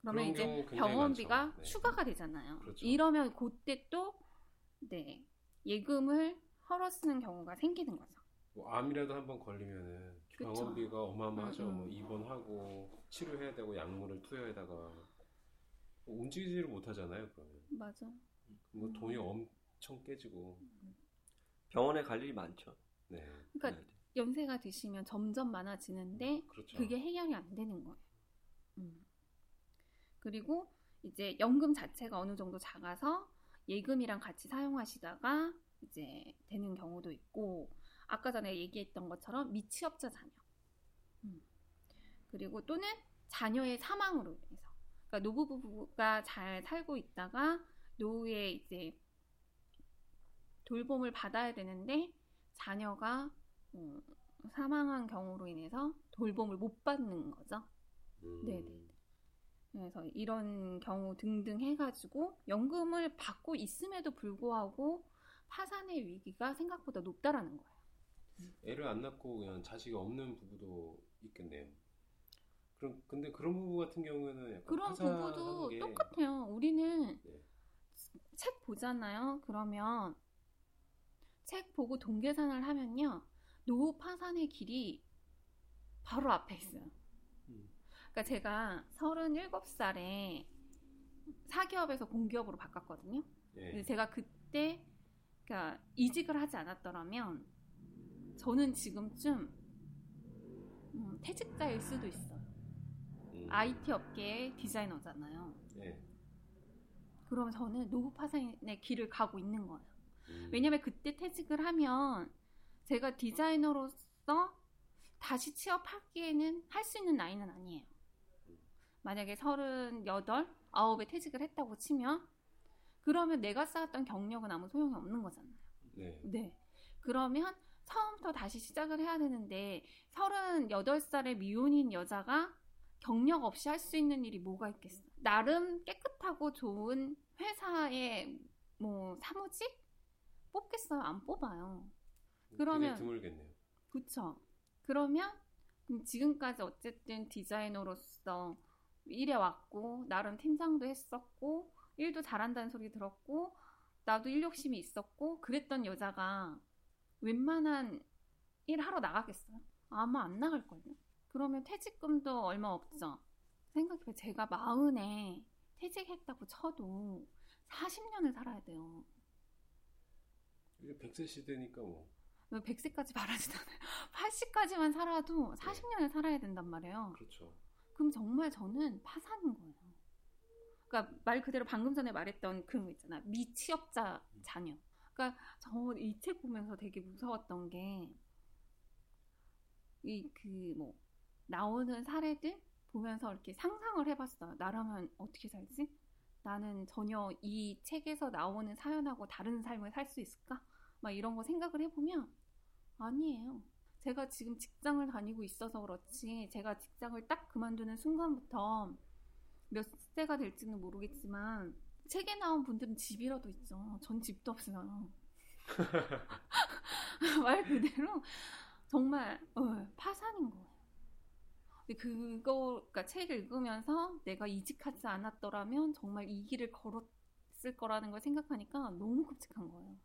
그러면 이제 병원비가. 네. 추가가 되잖아요. 그렇죠. 이러면 그때 또 네, 예금을 헐어 쓰는 경우가 생기는 거죠. 뭐 암이라도 한번 걸리면은. 병원비가 어마어마하죠. 음, 음. 뭐 입원하고 치료해야 되고 약물을 투여해다가 뭐 움직이지를 못하잖아요. 그러면 맞아. 뭐 돈이 엄청 깨지고. 병원에 갈 일이 많죠. 네. 그러니까 네. 연세가 드시면 점점 많아지는데 그렇죠. 그게 해결이 안 되는 거예요. 음. 그리고 이제 연금 자체가 어느 정도 작아서 예금이랑 같이 사용하시다가 이제 되는 경우도 있고 아까 전에 얘기했던 것처럼 미취업자 자녀 음. 그리고 또는 자녀의 사망으로 인해서 그러니까 노부부가 잘 살고 있다가 노후에 이제 돌봄을 받아야 되는데 자녀가 어, 사망한 경우로 인해서 돌봄을 못 받는 거죠. 음. 네네. 그래서 이런 경우 등등 해가지고 연금을 받고 있음에도 불구하고 파산의 위기가 생각보다 높다라는 거예요. 애를 안 낳고 그냥 자식이 없는 부부도 있겠네요. 그럼 근데 그런 부부 같은 경우에는 약간 그런 부부도 게 똑같아요. 우리는 네. 책 보잖아요. 그러면 책 보고 동계산을 하면요. 노후 파산의 길이 바로 앞에 있어요. 음. 그러니까 제가 37살에 사기업에서 공기업으로 바꿨거든요. 예. 근데 제가 그때 그러니까 이직을 하지 않았더라면 저는 지금쯤 음, 퇴직자일 수도 있어요. 음. IT 업계의 디자이너잖아요. 예. 그러면 저는 노후 파산의 길을 가고 있는 거예요. 음. 왜냐면 그때 퇴직을 하면 제가 디자이너로서 다시 취업하기에는 할 수 있는 나이는 아니에요. 만약에 38, 9에 퇴직을 했다고 치면 그러면 내가 쌓았던 경력은 아무 소용이 없는 거잖아요. 네. 네. 그러면 처음부터 다시 시작을 해야 되는데 38살의 미혼인 여자가 경력 없이 할 수 있는 일이 뭐가 있겠어? 나름 깨끗하고 좋은 회사의 뭐 사무직 뽑겠어요? 안 뽑아요. 그러면- 드물겠네요. 그쵸? 그러면 음, 지금까지 어쨌든 디자이너로서 일해 왔고 나름 팀장도 했었고 일도 잘한다는 소리 들었고 나도 일 욕심이 있었고 그랬던 여자가 웬만한 일 하러 나가겠어요? 아마 안 나갈걸요? 그러면 퇴직금도 얼마 없죠? 생각해봐 제가 마흔에 퇴직했다고 쳐도 40년을 살아야 돼요 이게 100세 시대니까 뭐. 100세까지 바라진 않아요 80까지만 살아도 40년을 살아야 된단 말이에요 그렇죠. 그럼 정말 저는 파산인 거예요. 그러니까 말 그대로 방금 전에 말했던 거 있잖아. 미취업자 자녀. 그러니까 저 이 책 보면서 되게 무서웠던 게 이 그 뭐 나오는 사례들 보면서 이렇게 상상을 해봤어요. 나라면 어떻게 살지? 나는 전혀 이 책에서 나오는 사연하고 다른 삶을 살 수 있을까? 막 이런 거 생각을 해보면 아니에요. 제가 지금 직장을 다니고 있어서 그렇지 제가 직장을 딱 그만두는 순간부터 몇 세가 될지는 모르겠지만 책에 나온 분들은 집이라도 있죠. 전 집도 없어요. 말 그대로 정말 어, 파산인 거예요. 근데 그거 그러니까 책을 읽으면서 내가 이직하지 않았더라면 정말 이 길을 걸었을 거라는 걸 생각하니까 너무 끔찍한 거예요.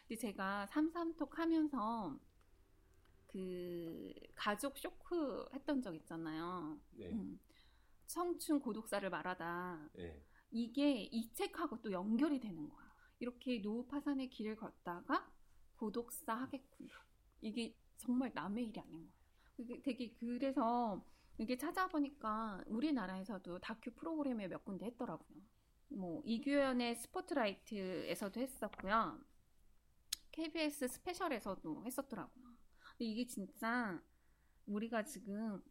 근데 제가 삼삼톡 하면서 그 가족 쇼크 했던 적 있잖아요. 네. 음. 청춘 고독사를 말하다. 네. 이게 이 책하고 또 연결이 되는 거야. 이렇게 노후 파산의 길을 걷다가 고독사 하겠구나. 이게 정말 남의 일이 아닌 거야. 되게 그래서 이게 찾아보니까 우리나라에서도 다큐 프로그램에 몇 군데 했더라고요. 뭐 이규현의 스포트라이트에서도 했었고요. KBS 스페셜에서도 했었더라고요. 근데 이게 진짜 우리가 지금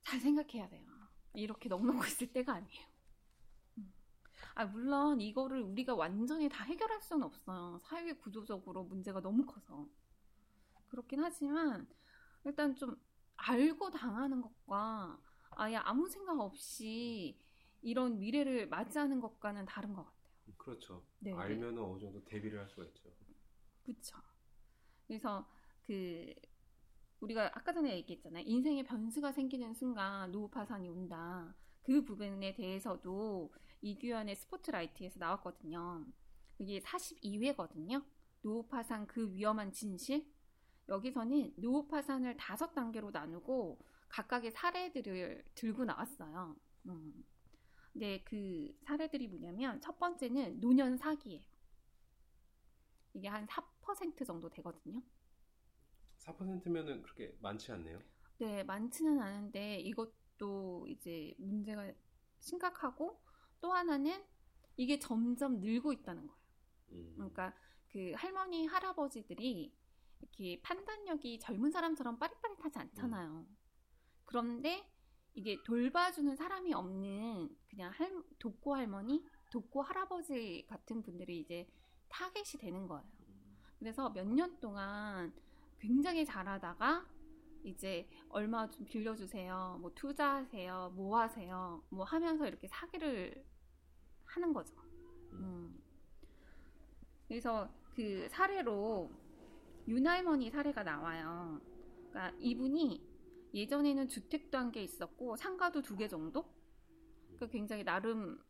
잘 생각해야 돼요. 이렇게 넉넉고 있을 때가 아니에요. 음. 아, 물론 이거를 우리가 완전히 다 해결할 수는 없어요. 사회 구조적으로 문제가 너무 커서. 그렇긴 하지만 일단 좀 알고 당하는 것과 아예 아무 생각 없이 이런 미래를 맞이하는 것과는 다른 것 같아요. 그렇죠. 네, 네. 알면은 어느 정도 대비를 할 수가 있죠. 그쵸. 그래서 그 우리가 아까 전에 얘기했잖아요. 인생의 변수가 생기는 순간 노후 파산이 온다. 그 부분에 대해서도 이규현의 스포트라이트에서 나왔거든요. 그게 42회거든요. 노후 파산 그 위험한 진실. 여기서는 노후 파산을 다섯 단계로 나누고 각각의 사례들을 들고 나왔어요. 음. 근데 그 사례들이 뭐냐면 첫 번째는 노년 사기예요. 이게 한 4% 정도 되거든요. 4%면은 그렇게 많지 않네요. 네, 많지는 않은데 이것도 이제 문제가 심각하고 또 하나는 이게 점점 늘고 있다는 거예요. 음. 그러니까 그 할머니, 할아버지들이 이렇게 판단력이 젊은 사람처럼 빠릿빠릿하지 않잖아요. 그런데 이게 돌봐주는 사람이 없는 그냥 할, 독고 할머니, 독고 할아버지 같은 분들이 이제 타겟이 되는 거예요. 그래서 몇 년 동안 굉장히 잘하다가 이제 얼마 좀 빌려주세요. 뭐 투자하세요. 뭐 하세요. 뭐 하면서 이렇게 사기를 하는 거죠. 음. 그래서 그 사례로 윤할머니 사례가 나와요. 그러니까 이분이 예전에는 주택도 한 개 있었고 상가도 두 개 정도? 그 굉장히 나름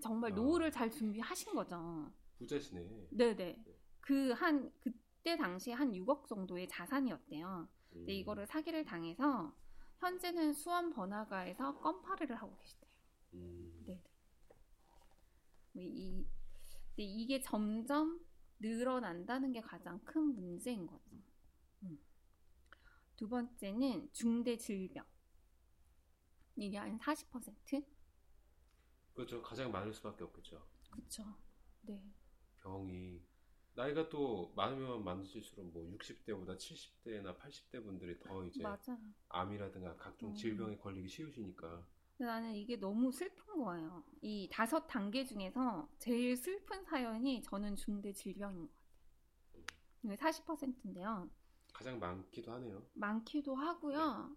정말 아. 노후를 잘 준비하신 거죠. 부자시네. 네네. 그 한 그때 당시에 한 6억 정도의 자산이었대요. 음. 근데 이거를 사기를 당해서 현재는 수원 번화가에서 껌파리를 하고 계시대요. 음. 네. 뭐 이, 근데 이게 점점 늘어난다는 게 가장 큰 문제인 거죠. 음. 두 번째는 중대 질병. 이게 한 40%? 그렇죠. 가장 많을 수밖에 없겠죠. 그쵸. 네. 병이 나이가 또 많으면 많으실수록 뭐 60대보다 70대나 80대 분들이 더 이제 맞아요. 암이라든가 각종 음. 질병에 걸리기 쉬우시니까 나는 이게 너무 슬픈 거예요. 이 다섯 단계 중에서 제일 슬픈 사연이 저는 중대 질병인 것 같아요. 이게 40%인데요. 가장 많기도 하네요. 많기도 하고요.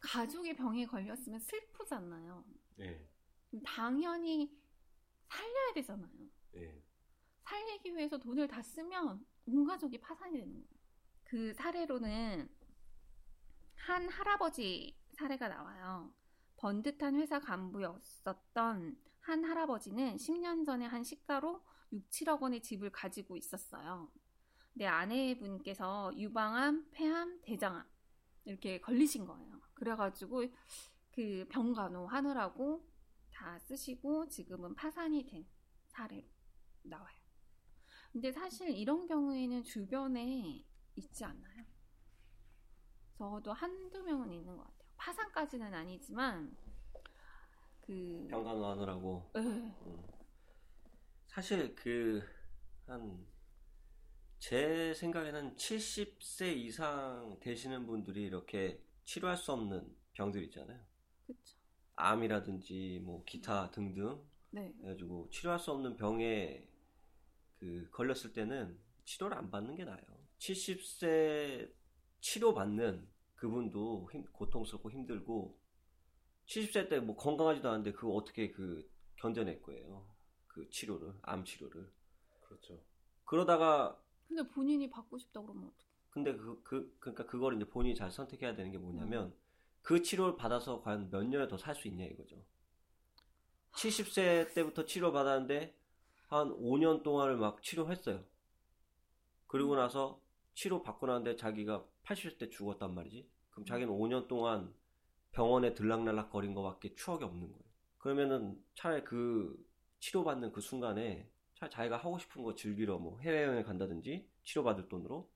가족이 병에 걸렸으면 슬프잖아요. 네. 당연히 살려야 되잖아요. 네. 살리기 위해서 돈을 다 쓰면 온 가족이 파산이 되는 거예요. 그 사례로는 한 할아버지 사례가 나와요. 번듯한 회사 간부였었던 한 할아버지는 10년 전에 한 시가로 6, 7억 원의 집을 가지고 있었어요. 내 아내분께서 유방암, 폐암, 대장암 이렇게 걸리신 거예요. 그래가지고 그 병간호 하느라고 다 쓰시고 지금은 파산이 된 사례로 나와요. 근데 사실 이런 경우에는 주변에 있지 않나요? 적어도 한두 명은 있는 것 같아요. 파산까지는 아니지만 그 병간호 하느라고 네. 사실 그 한 제 생각에는 70세 이상 되시는 분들이 이렇게 치료할 수 없는 병들 있잖아요. 그렇죠. 암이라든지 뭐 기타 등등 네. 해가지고 치료할 수 없는 병에 그 걸렸을 때는 치료를 안 받는 게 나아요. 70세 치료받는 그분도 힘- 고통스럽고 힘들고 70세 때 뭐 건강하지도 않은데 그거 어떻게 그 견뎌낼 거예요. 그 치료를 암 치료를 그렇죠. 그러다가 근데 본인이 받고 싶다 그러면 어떡해? 근데 그, 그, 그러니까 그걸 이제 본인이 잘 선택해야 되는 게 뭐냐면, 그 치료를 받아서 과연 몇 년을 더 살 수 있냐 이거죠. 70세 때부터 치료 받았는데, 한 5년 동안을 막 치료했어요. 그리고 나서 치료 받고 나는데 자기가 80세 때 죽었단 말이지. 그럼 자기는 5년 동안 병원에 들락날락 거린 거밖에 추억이 없는 거예요. 그러면은 차라리 그 치료받는 그 순간에 차라리 자기가 하고 싶은 거 즐기러 뭐 해외여행 간다든지 치료받을 돈으로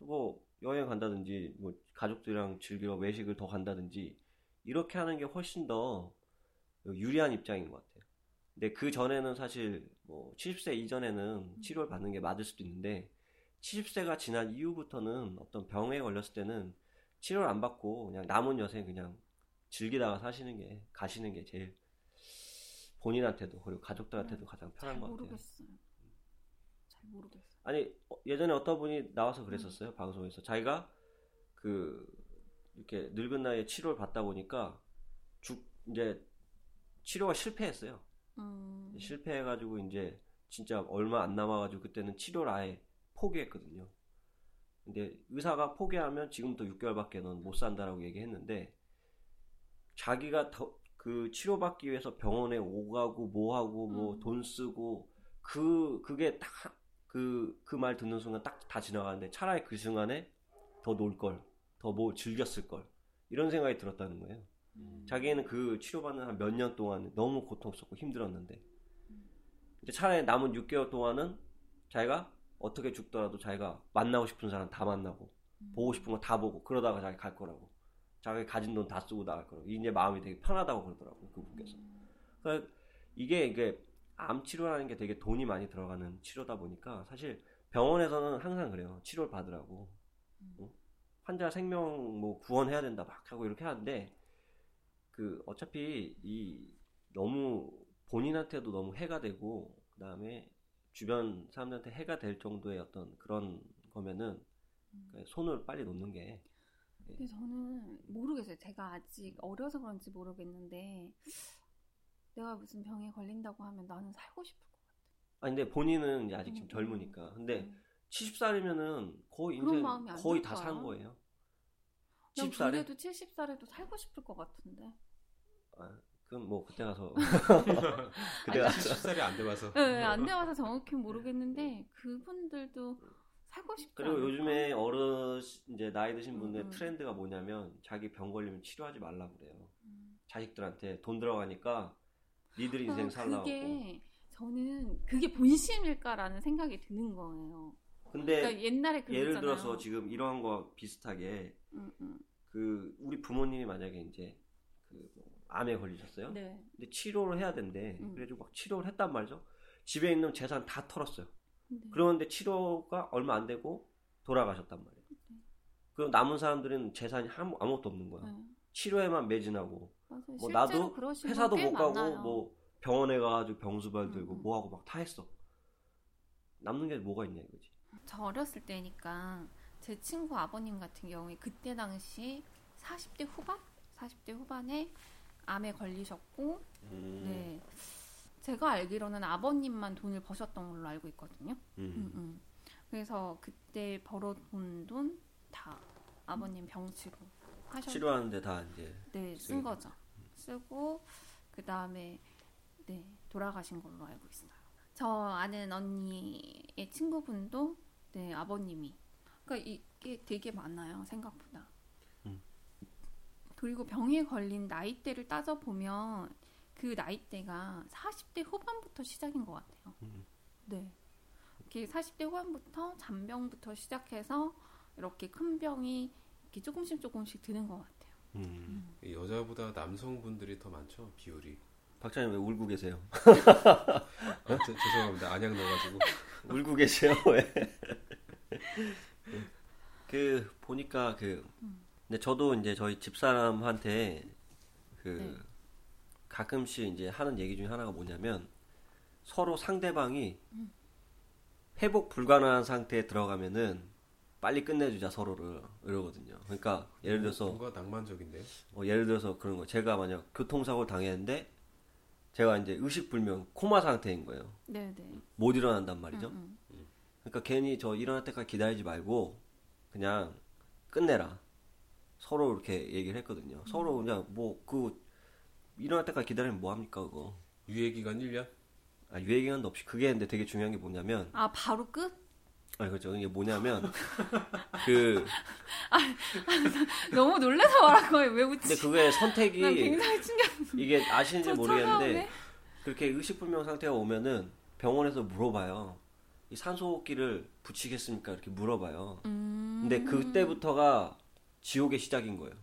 또 뭐 여행 간다든지 뭐 가족들이랑 즐기러 외식을 더 간다든지 이렇게 하는 게 훨씬 더 유리한 입장인 것 같아요. 근데 그 전에는 사실 뭐 70세 이전에는 치료를 받는 게 맞을 수도 있는데 70세가 지난 이후부터는 어떤 병에 걸렸을 때는 치료를 안 받고 그냥 남은 여생 그냥 즐기다가 사시는 게 가시는 게 제일 본인한테도 그리고 가족들한테도 가장 잘 편한 것 같아요. 모르겠어요. 잘 모르겠어요. 아니 어, 예전에 어떤 분이 나와서 그랬었어요 방송에서 자기가 그 이렇게 늙은 나이에 치료를 받다 보니까 죽 이제 치료가 실패했어요 음, 실패해가지고 이제 진짜 얼마 안 남아가지고 그때는 치료를 아예 포기했거든요 근데 의사가 포기하면 지금부터 6개월밖에 넌 못 산다라고 얘기했는데 자기가 더 그 치료받기 위해서 병원에 오가고 뭐하고 뭐 음. 돈 쓰고 그 그게 딱 그 그 말 듣는 순간 딱 다 지나가는데 차라리 그 순간에 더 놀 걸, 더 뭐 즐겼을 걸 이런 생각이 들었다는 거예요. 자기는 그 치료받는 한 몇 년 동안 너무 고통스럽고 힘들었는데 이제 차라리 남은 6개월 동안은 자기가 어떻게 죽더라도 자기가 만나고 싶은 사람 다 만나고 보고 싶은 거 다 보고 그러다가 자기 갈 거라고. 자기 가진 돈 다 쓰고 나갈 거라고. 이제 마음이 되게 편하다고 그러더라고요 그분께서. 그러니까 이게 이게 암 치료라는 게 되게 돈이 많이 들어가는 치료다 보니까 사실 병원에서는 항상 그래요. 치료를 받으라고. 어? 환자 생명 뭐 구원해야 된다 막 하고 이렇게 하는데 그 어차피 이 너무 본인한테도 너무 해가 되고 그다음에 주변 사람들한테 해가 될 정도의 어떤 그런 거면은 그 손을 빨리 놓는 게 근데 저는 모르겠어요. 제가 아직 어려서 그런지 모르겠는데 내가 무슨 병에 걸린다고 하면 나는 살고 싶을 것 같아. 아니 근데 본인은 아직 지금 음, 젊으니까 근데 음. 70살이면은 거의 인생 거의 다? 산 거예요. 난 70살에 그래도 70살에도 살고 싶을 것 같은데. 아, 그럼 뭐 그때 가서 그때 가서 70살이 안 돼봐서. 네, 안 돼봐서 정확히 모르겠는데 그분들도 살고 싶지 그리고 않을까? 요즘에 어른 이제 나이 드신 분들 음, 음. 트렌드가 뭐냐면 자기 병 걸리면 치료하지 말라 그래요. 음. 자식들한테 돈 들어가니까 니들 인생 아, 살라고. 그게 저는 그게 본심일까라는 생각이 드는 거예요. 근데 그러니까 옛날에. 예를 들어서 지금 이런 거 비슷하게 음, 음. 그 우리 부모님이 만약에 이제 그뭐 암에 걸리셨어요. 네. 근데 치료를 해야 된대. 음. 그래가지고 막 치료를 했단 말이죠. 집에 있는 재산 다 털었어요. 네. 그런데 치료가 얼마 안 되고 돌아가셨단 말이에요. 그럼 남은 사람들은 재산이 아무, 아무것도 없는 거야. 네. 치료에만 매진하고 맞아요. 뭐 나도 회사도 못 가고 많아요. 뭐 병원에 가가지고 병수발 들고 음, 음. 뭐 하고 막 다 했어. 남는 게 뭐가 있냐 이거지. 저 어렸을 때니까 제 친구 아버님 같은 경우에 그때 당시 40대 후반? 40대 후반에 암에 걸리셨고 음. 네. 제가 알기로는 아버님만 돈을 버셨던 걸로 알고 있거든요. 음. 음, 음. 그래서 그때 벌어본 돈 다 아버님 병치료 하셨 치료하는데 다 이제 네, 쓴 거죠. 쓰고 그 다음에 네 돌아가신 걸로 알고 있어요. 저 아는 언니의 친구분도 네 아버님이 그러니까 이게 되게 많아요 생각보다. 음. 그리고 병에 걸린 나이대를 따져 보면 그 나이대가 40대 후반부터 시작인 것 같아요. 음. 네. 이렇게 40대 후반부터 잔병부터 시작해서 이렇게 큰 병이 이렇게 조금씩 조금씩 드는 것 같아요. 음. 여자보다 남성분들이 더 많죠 비율이. 박사님 왜 울고 계세요? 어? 제- 죄송합니다 안약 넣어가지고. 울고 계세요 왜? 그 보니까 그 근데 저도 이제 저희 집사람한테 그 네. 가끔씩 이제 하는 얘기 중에 하나가 뭐냐면 서로 상대방이 회복 불가능한 상태에 들어가면은 빨리 끝내주자 서로를 이러거든요. 그러니까 예를 들어서 뭔가 낭만적인데. 어, 예를 들어서 그런 거 제가 만약 교통사고를 당했는데 제가 이제 의식불명 코마 상태인 거예요. 네, 네. 못 일어난단 말이죠. 음, 그러니까 괜히 저 일어날 때까지 기다리지 말고 그냥 끝내라. 서로 이렇게 얘기를 했거든요. 서로 그냥 뭐 그 일어날 때까지 기다리면 뭐 합니까 그거. 유예 기간 1년? 아, 유예 기간도 없이 그게 근데 되게 중요한 게 뭐냐면 아 바로 끝? 아 그렇죠. 이게 뭐냐면 그 너무 놀라서 말한 거예요. 왜 웃지? 근데 그게 난 선택이 굉장히 충격. 이게 아시는지 저 모르겠는데 차가우네. 그렇게 의식불명 상태가 오면은 병원에서 물어봐요. 이 산소호흡기를 붙이겠습니까? 이렇게 물어봐요. 음. 근데 그때부터가 지옥의 시작인 거예요.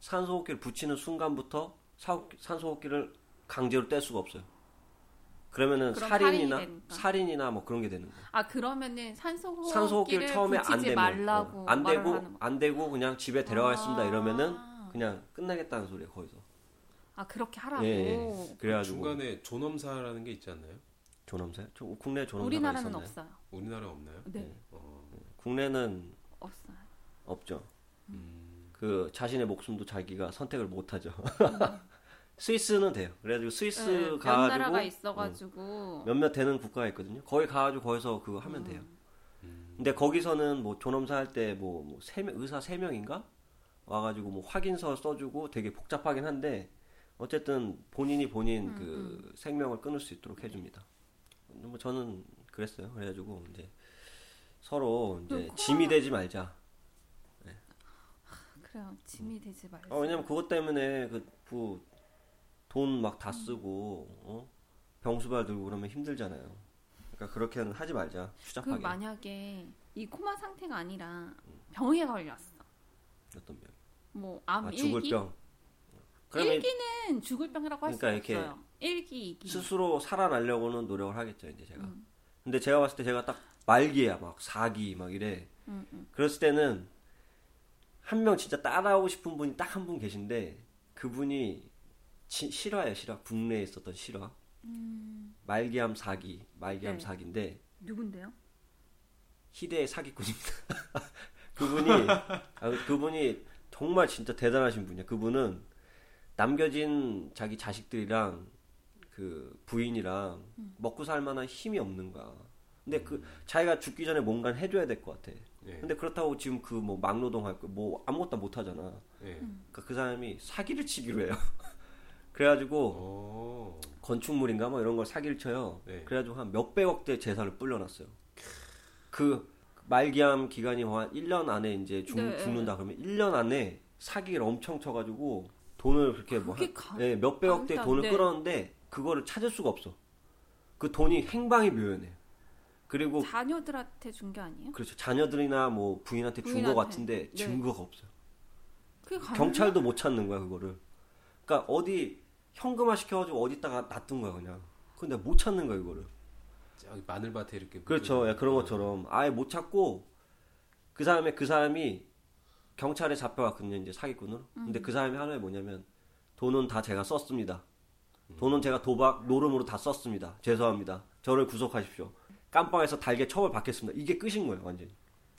산소호흡기를 붙이는 순간부터 사- 산소호흡기를 강제로 뗄 수가 없어요. 그러면은 살인이나 살인이. 살인이나 뭐 그런 게 되는 거예요. 아 그러면은 산소호흡기를 산소호흡기를 처음에 안 붙이지 되면 말라고 어, 안 되고. 안 되고 그냥 집에 데려가겠습니다 아. 이러면은 그냥 끝나겠다는 소리예요 거기서. 아 그렇게 하라고. 예, 예. 그래가지고 중간에 존엄사라는 게 있지 않나요? 존엄사요? 저 국내 존엄사가 우리나라는 있었나요? 없어요. 우리나라 없나요? 네, 어, 국내는 없어요. 없죠. 음, 그 자신의 목숨도 자기가 선택을 못 하죠. 스위스는 돼요. 그래가지고 스위스 네, 몇 가가지고 나라가 있어가지고 몇몇 되는 국가가 있거든요. 거기 가가지고 거기서 그거 하면 돼요. 근데 거기서는 뭐 존엄사 할때뭐 의사 세 명인가 와가지고 뭐 확인서 써주고 되게 복잡하긴 한데 어쨌든 본인이 본인 그 생명을 끊을 수 있도록 해줍니다. 뭐 저는 그랬어요. 그래가지고 이제 서로 이제 짐이 되지 말자. 그래요. 짐이 되지 말고. 아, 왜냐면 그것 때문에 그 돈 막 다 쓰고 어? 병수발 들고 그러면 힘들잖아요. 그러니까 그렇게는 하지 말자. 그 추잡하게. 만약에 이 코마 상태가 아니라 병에 걸렸어. 어떤 병? 뭐암 아, 일기. 죽을 병. 일기는 죽을 병이라고 할수 그러니까 이렇게 없어요. 일기, 이기. 스스로 살아나려고는 노력을 하겠죠, 이제 제가. 음. 근데 제가 봤을 때 제가 딱 말기야, 막 사기 막 이래. 음, 음. 그랬을 때는 한 명 진짜 따라오고 싶은 분이 딱 한 분 계신데 그분이 지- 실화예요, 실화. 국내에 있었던 실화. 말기암 사기, 말기암 네. 사기인데 누군데요? 희대의 사기꾼입니다. 그분이 아, 그분이 정말 진짜 대단하신 분이야. 그분은 남겨진 자기 자식들이랑 그 부인이랑 먹고 살 만한 힘이 없는 거야. 근데 그 자기가 죽기 전에 뭔가 해줘야 될 것 같아. 예. 근데 그렇다고 지금 그 뭐 막노동 할거뭐 아무것도 못 하잖아. 예. 그러니까 그 사람이 사기를 치기로 해요. 그래가지고 오, 건축물인가 뭐 이런 걸 사기를 쳐요. 네. 그래가지고 한 몇백억대 재산을 불려놨어요. 그 말기암 기간이 한 1년 안에 이제 죽, 네. 죽는다 그러면 1년 안에 사기를 엄청 쳐가지고 돈을 그렇게 뭐 한, 가- 예, 몇백억대 돈을 네. 끌었는데 그거를 찾을 수가 없어. 그 돈이 행방이 묘연해. 그리고 자녀들한테 준 게 아니에요? 그렇죠 자녀들이나 뭐 부인한테 준거 부인한테. 같은데 네. 증거가 없어요. 그게 가능해요? 경찰도 못 찾는 거야 그거를. 그러니까 어디 현금화 시켜가지고 어디다가 놔둔 거야 그냥. 근데 못 찾는 거야 이거를. 저기 마늘밭에 이렇게 그렇죠. 예, 그런 거. 것처럼 아예 못 찾고 그 사람의 그 사람이 경찰에 잡혀갔거든요. 이제 사기꾼으로. 근데 그 사람이 하는 게 뭐냐면 돈은 다 제가 썼습니다. 돈은 제가 도박 노름으로 다 썼습니다. 죄송합니다. 저를 구속하십시오. 깜빵에서 달게 처벌 받겠습니다. 이게 끝인 거예요, 완전히.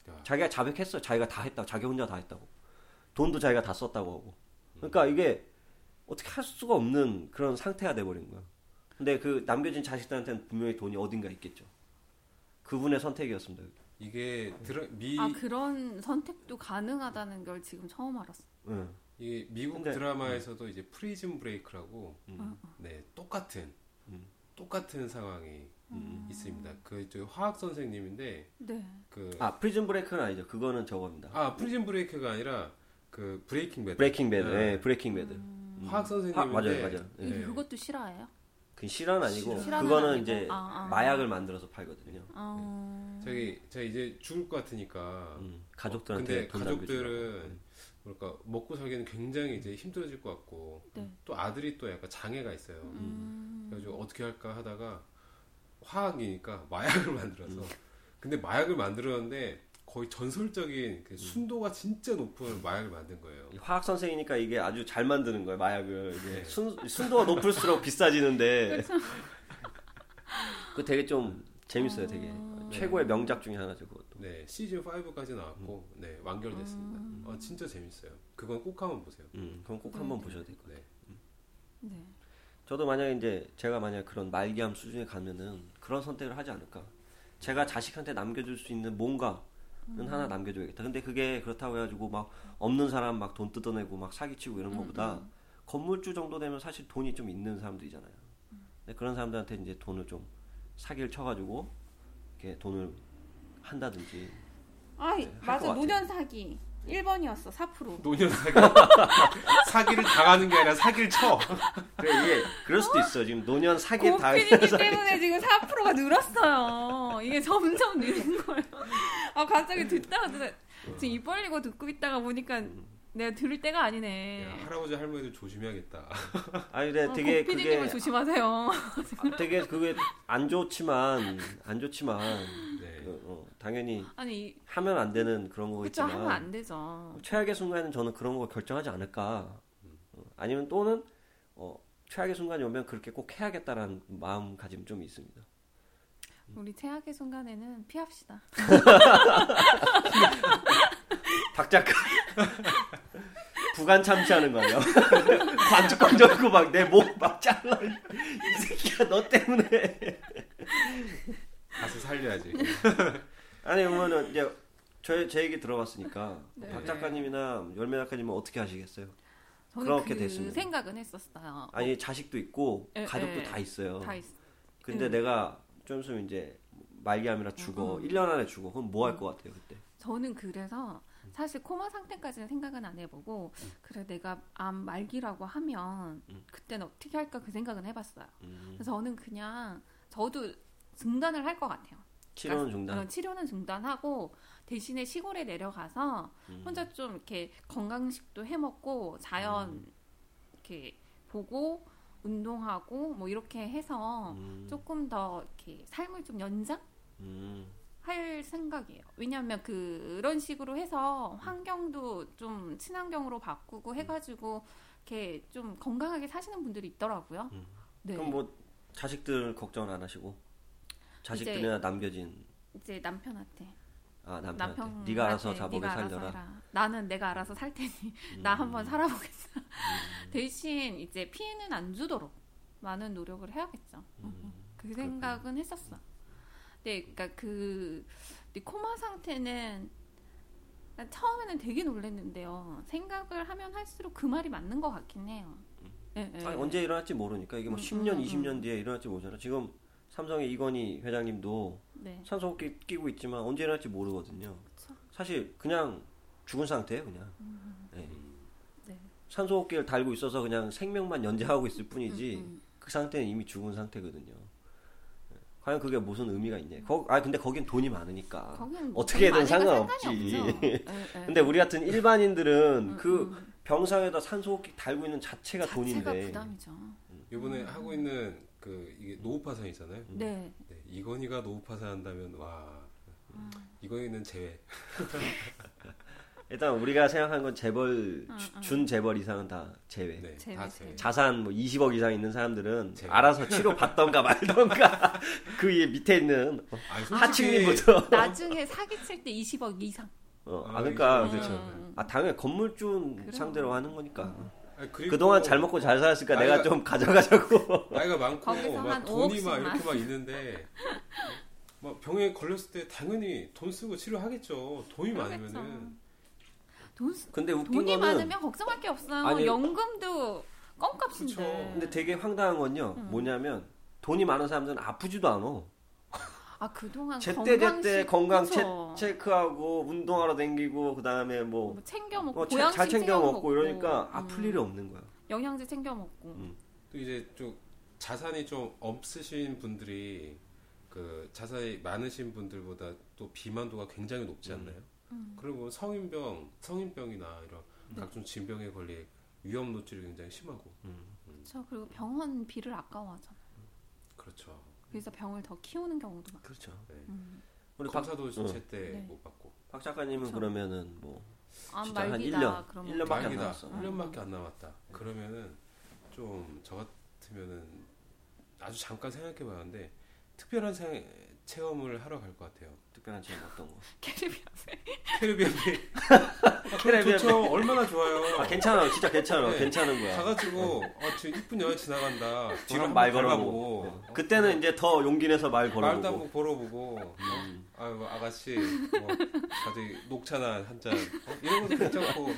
야. 자기가 자백했어. 자기가 다 했다고. 자기 혼자 다 했다고. 돈도 자기가 다 썼다고 하고. 그러니까 이게 어떻게 할 수가 없는 그런 상태가 돼버린 거야. 근데 그 남겨진 자식들한테는 분명히 돈이 어딘가 있겠죠. 그분의 선택이었습니다. 이게 드라마, 미 아 그런 선택도 가능하다는 걸 지금 처음 알았어. 응. 이게 미국 근데- 드라마에서도 이제 프리즌 브레이크라고 음. 네 똑같은 음. 똑같은 상황이 음. 있습니다. 그저 화학 선생님인데 네. 그아 프리즌 브레이크는 아니죠. 그거는 저겁니다. 아 프리즌 브레이크가 아니라 그 브레이킹 배드 브레이킹 배드. 네. 네, 브레이킹 배드. 화학 화, 선생님인데 맞아요, 맞아요. 네. 네. 그것도 실화예요? 그 실화는 아니고 실화는 그거는 아니고? 이제 아, 아. 마약을 만들어서 팔거든요. 어... 저기 제가 이제 죽을 것 같으니까 음, 가족들한테 근데 돈 가족들은 뭐랄까 먹고 살기는 굉장히 이제 힘들어질 것 같고 네. 또 아들이 또 약간 장애가 있어요. 음... 그래가지고 어떻게 할까 하다가 화학이니까 마약을 만들어서 근데 마약을 만들었는데 거의 전설적인 그 순도가 진짜 높은 마약을 만든 거예요. 화학 선생이니까 이게 아주 잘 만드는 거예요. 마약을 이게 네. 순, 순도가 높을수록 비싸지는데 그 되게 좀 재밌어요. 되게 어. 최고의 명작 중에 하나죠. 그것도. 네 시즌 5까지 나왔고 네 완결됐습니다. 음. 어, 진짜 재밌어요. 그건 꼭 한번 보세요. 음, 그럼 꼭 네. 한번 보셔야 될 거예요. 네. 네. 저도 만약에 이제 제가 만약 그런 말기암 수준에 가면은 그런 선택을 하지 않을까. 제가 자식한테 남겨줄 수 있는 뭔가는 하나 남겨줘야겠다. 근데 그게 그렇다고 해가지고 막 없는 사람 막 돈 뜯어내고 막 사기치고 이런 것보다 건물주 정도 되면 사실 돈이 좀 있는 사람들이잖아요. 근데 그런 사람들한테 이제 돈을 좀 사기를 쳐가지고 이렇게 돈을 한다든지. 아 네, 맞아. 노년 사기 1번이었어 4%. 노년 사기 사기를 당하는 게 아니라 사기를 쳐. 그래 이게 그럴 수도 있어. 지금 노년 사기 다 고피디님 때문에 지금 4%가 늘었어요. 이게 점점 느는 거예요. 아 갑자기 듣다가 듣다 지금 입 벌리고 듣고 있다가 보니까 내가 들을 때가 아니네. 야, 할아버지 할머니들 조심해야겠다. 아니 근데 어, 되게 고피디님을 그게 조심하세요. 아, 되게 그게 안 좋지만 안 좋지만 네. 어, 어, 당연히 아니 하면 안 되는 그런 그쵸 거겠지만 하면 안 되죠. 최악의 순간은 저는 그런 거 결정하지 않을까 어, 아니면 또는 어, 최악의 순간이 오면 그렇게 꼭 해야겠다라는 마음가짐 좀 있습니다. 우리 최악의 순간에는 피합시다. 박 작가 부간 참시하는 거 아니야? 관뚜껑 열고 막 내 목 막 잘라 이 새끼야 너 때문에 가서 살려야지. 아니 그러면은 이제 저, 제 얘기 들어봤으니까 네. 박 작가님이나 열매 작가님은 어떻게 하시겠어요? 저는 그렇게 그 됐으면. 생각은 했었어요. 아니 자식도 있고 예, 가족도 예. 다 있어요. 다 있. 근데 음. 내가 좀 있으면 이제 말기암이라 죽어. 음. 1년 안에 죽어. 그럼 뭐 할 것 같아요, 그때? 저는 그래서 사실 코마 상태까지는 생각은 안 해보고 그래 내가 암 말기라고 하면 음. 그때는 어떻게 할까 그 생각은 해봤어요. 음, 그래서 저는 그냥 저도 중단을 할 것 같아요. 치료는 중단. 어, 치료는 중단하고 대신에 시골에 내려가서 음. 혼자 좀 이렇게 건강식도 해 먹고 자연 음. 이렇게 보고 운동하고 뭐 이렇게 해서 음, 조금 더 이렇게 삶을 좀 연장 음, 할 생각이에요. 왜냐하면 그런 식으로 해서 환경도 좀 친환경으로 바꾸고 해가지고 이렇게 좀 건강하게 사시는 분들이 있더라고요. 음. 네. 그럼 뭐 자식들 걱정은 안 하시고 자식들이나 남겨진 이제 남편한테 아 남편한테 남편 네가 알아서 알아서 살려라. 나는 내가 알아서 살 테니 음. 나 한번 살아보겠어. 대신 이제 피해는 안 주도록 많은 노력을 해야겠죠. 음, 그 생각은 했었어. 네, 그러니까 그 코마 상태는 처음에는 되게 놀랐는데요. 생각을 하면 할수록 그 말이 맞는 것 같긴 해요. 예, 예. 아니, 언제 일어날지 모르니까 이게 뭐 음, 10년, 음, 20년 뒤에 일어날지 모르잖아. 지금 삼성의 이건희 회장님도 네, 산소호흡기 끼고 있지만 언제 일어날지 모르거든요. 그쵸. 사실 그냥 죽은 상태예요, 그냥. 네. 네. 산소호흡기를 달고 있어서 그냥 생명만 연장하고 있을 뿐이지 음, 음. 그 상태는 이미 죽은 상태거든요. 네. 과연 그게 무슨 의미가 있냐? 거, 아 근데 거긴 돈이 많으니까 어떻게든 상관없지. 예, 예. 근데 우리 같은 일반인들은 음, 그 음. 병상에다 산소호흡기 달고 있는 자체가, 자체가 돈인데 부담이죠. 이번에 하고 있는 그 이게 노후파산 있잖아요. 네. 네, 이건희가 노후파산 한다면 와 음. 이건희는 제외. 일단 우리가 생각한 건 재벌 응, 주- 응. 준 재벌 이상은 다 제외. 네, 제외, 다 제외. 자산 뭐 20억 이상 있는 사람들은 제외. 알아서 치료 받던가 말던가 그 위에 밑에 있는 어, 아니, 하층민부터 나중에 사기칠 때 20억 이상. 어, 아, 아, 그러니까 이거 그렇죠. 음. 아 당연히 건물주. 상대로 하는 거니까 아니, 그리고 그동안 잘 먹고 잘 살았으니까 나이가- 내가 좀 가져가자고 나이가 많고 막한 돈이 5억씩만. 막 이렇게 막 있는데 막 병에 걸렸을 때 당연히 돈 쓰고 치료하겠죠. 돈이 그러겠죠. 많으면은 돈, 쓰- 근데 웃긴 돈이 거는 많으면 걱정할 게 없어요. 아니- 연금도 껌값인데. 그쵸. 근데 되게 황당한 건요 음. 뭐냐면 돈이 많은 사람들은 아프지도 않아 아 그동안 제때 제때 건강 체, 그쵸. 체크하고 운동하러 다니고 그 다음에 뭐 뭐 챙겨 먹고 어, 잘 챙겨 먹고 이러니까 음. 아플 일이 없는 거야 영양제 챙겨 먹고. 음. 또 이제 좀 자산이 좀 없으신 분들이 그 자산이 많으신 분들보다 또 비만도가 굉장히 높지 않나요? 음. 그리고 성인병, 성인병이나 이런 네. 각종 질병에 걸릴 위험 노출이 굉장히 심하고 그렇죠. 그리고 병원 비를 아까워하잖아. 그렇죠. 그래서 병을 더 키우는 경우도 많아. 그렇죠 네. 음. 우리 박, 검사도 어. 제때 네. 못 받고 박 작가님은 그쵸. 그러면은 뭐 아 진짜 한 말기다. 일 년, 그러면 일 년밖에 안 말기다. 남았어. 1년밖에 안 남았다. 그러면은 좀 저 같으면은 아주 잠깐 생각해 봤는데 특별한 생- 체험을 하러 갈 것 같아요. 특별한 체험 어떤 거 캐리비안. 캐리비안. 캐리비안 좋죠. 얼마나 좋아요. 아 괜찮아 진짜 괜찮아 네. 괜찮은 거야 가가지고 어, 지금 이쁜 여자 지나간다. 뒤로 말 걸어보고 어, 그때는 이제 더 용기 내서 말 말도 걸어보고 한번 걸어보고 음. 아유 아가씨 뭐 갑자기 녹차나 한 잔 어? 이런 것도 괜찮고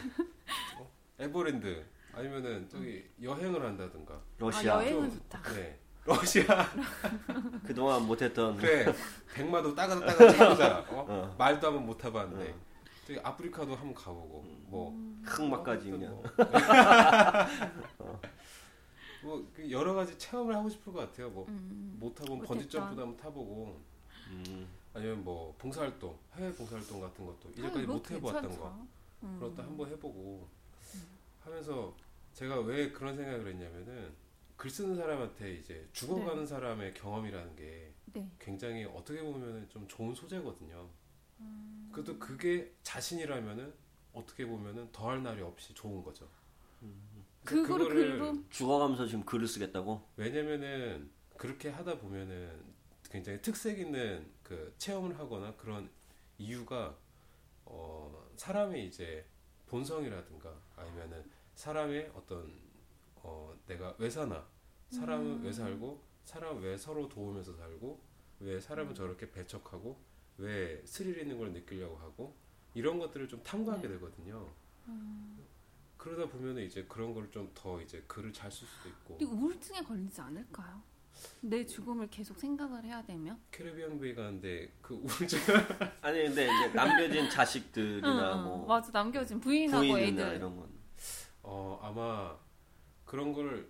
어? 에버랜드 아니면은 저기 여행을 한다든가 아 러시아 여행은 좀- 좋다. 네 러시아 그동안 못했던 그래 백마도 따가따가 차보자 어? 어. 말도 한번 못 타봤는데 어. 저기 아프리카도 한번 가보고 뭐 흑막까지 어, 그냥 뭐, 뭐, 그 여러 가지 체험을 하고 싶을 것 같아요. 뭐 음. 못 타본 못했던. 번지 점프도 한번 타보고 음. 아니면 뭐 봉사활동 해외 봉사활동 같은 것도 이제까지 아, 못 해보았던 괜찮죠. 거 음. 그것도 한번 해보고 하면서 제가 왜 그런 생각을 했냐면은 글 쓰는 사람한테 이제 죽어가는 사람의 경험이라는 게 네. 굉장히 어떻게 보면은 좀 좋은 소재거든요. 음. 그래도 그게 자신이라면은 어떻게 보면은 더할 날이 없이 좋은 거죠. 그거를 글로 죽어가면서 지금 글을 쓰겠다고 왜냐면은 그렇게 하다 보면은 굉장히 특색 있는 그 체험을 하거나 그런 이유가 어 사람의 이제 본성이라든가 아니면은 사람의 어떤 어 내가 왜 사나? 사람은 왜 살고? 사람 왜 서로 도우면서 살고? 왜 사람은 저렇게 배척하고? 왜 스릴 있는 걸 느끼려고 하고? 이런 것들을 좀 탐구하게 되거든요. 그러다 보면은 이제 그런 걸 좀 더 이제 글을 잘 쓸 수도 있고. 근데 우울증에 걸리지 않을까요? 내 죽음을 계속 생각을 해야 되면? 캐리비안 베이 가는데 그 우울증 아니 근데 이제 남겨진 자식들이나 응, 응. 뭐 맞아. 남겨진 부인하고 부인이나 애들. 이런 건. 어 아마 그런 걸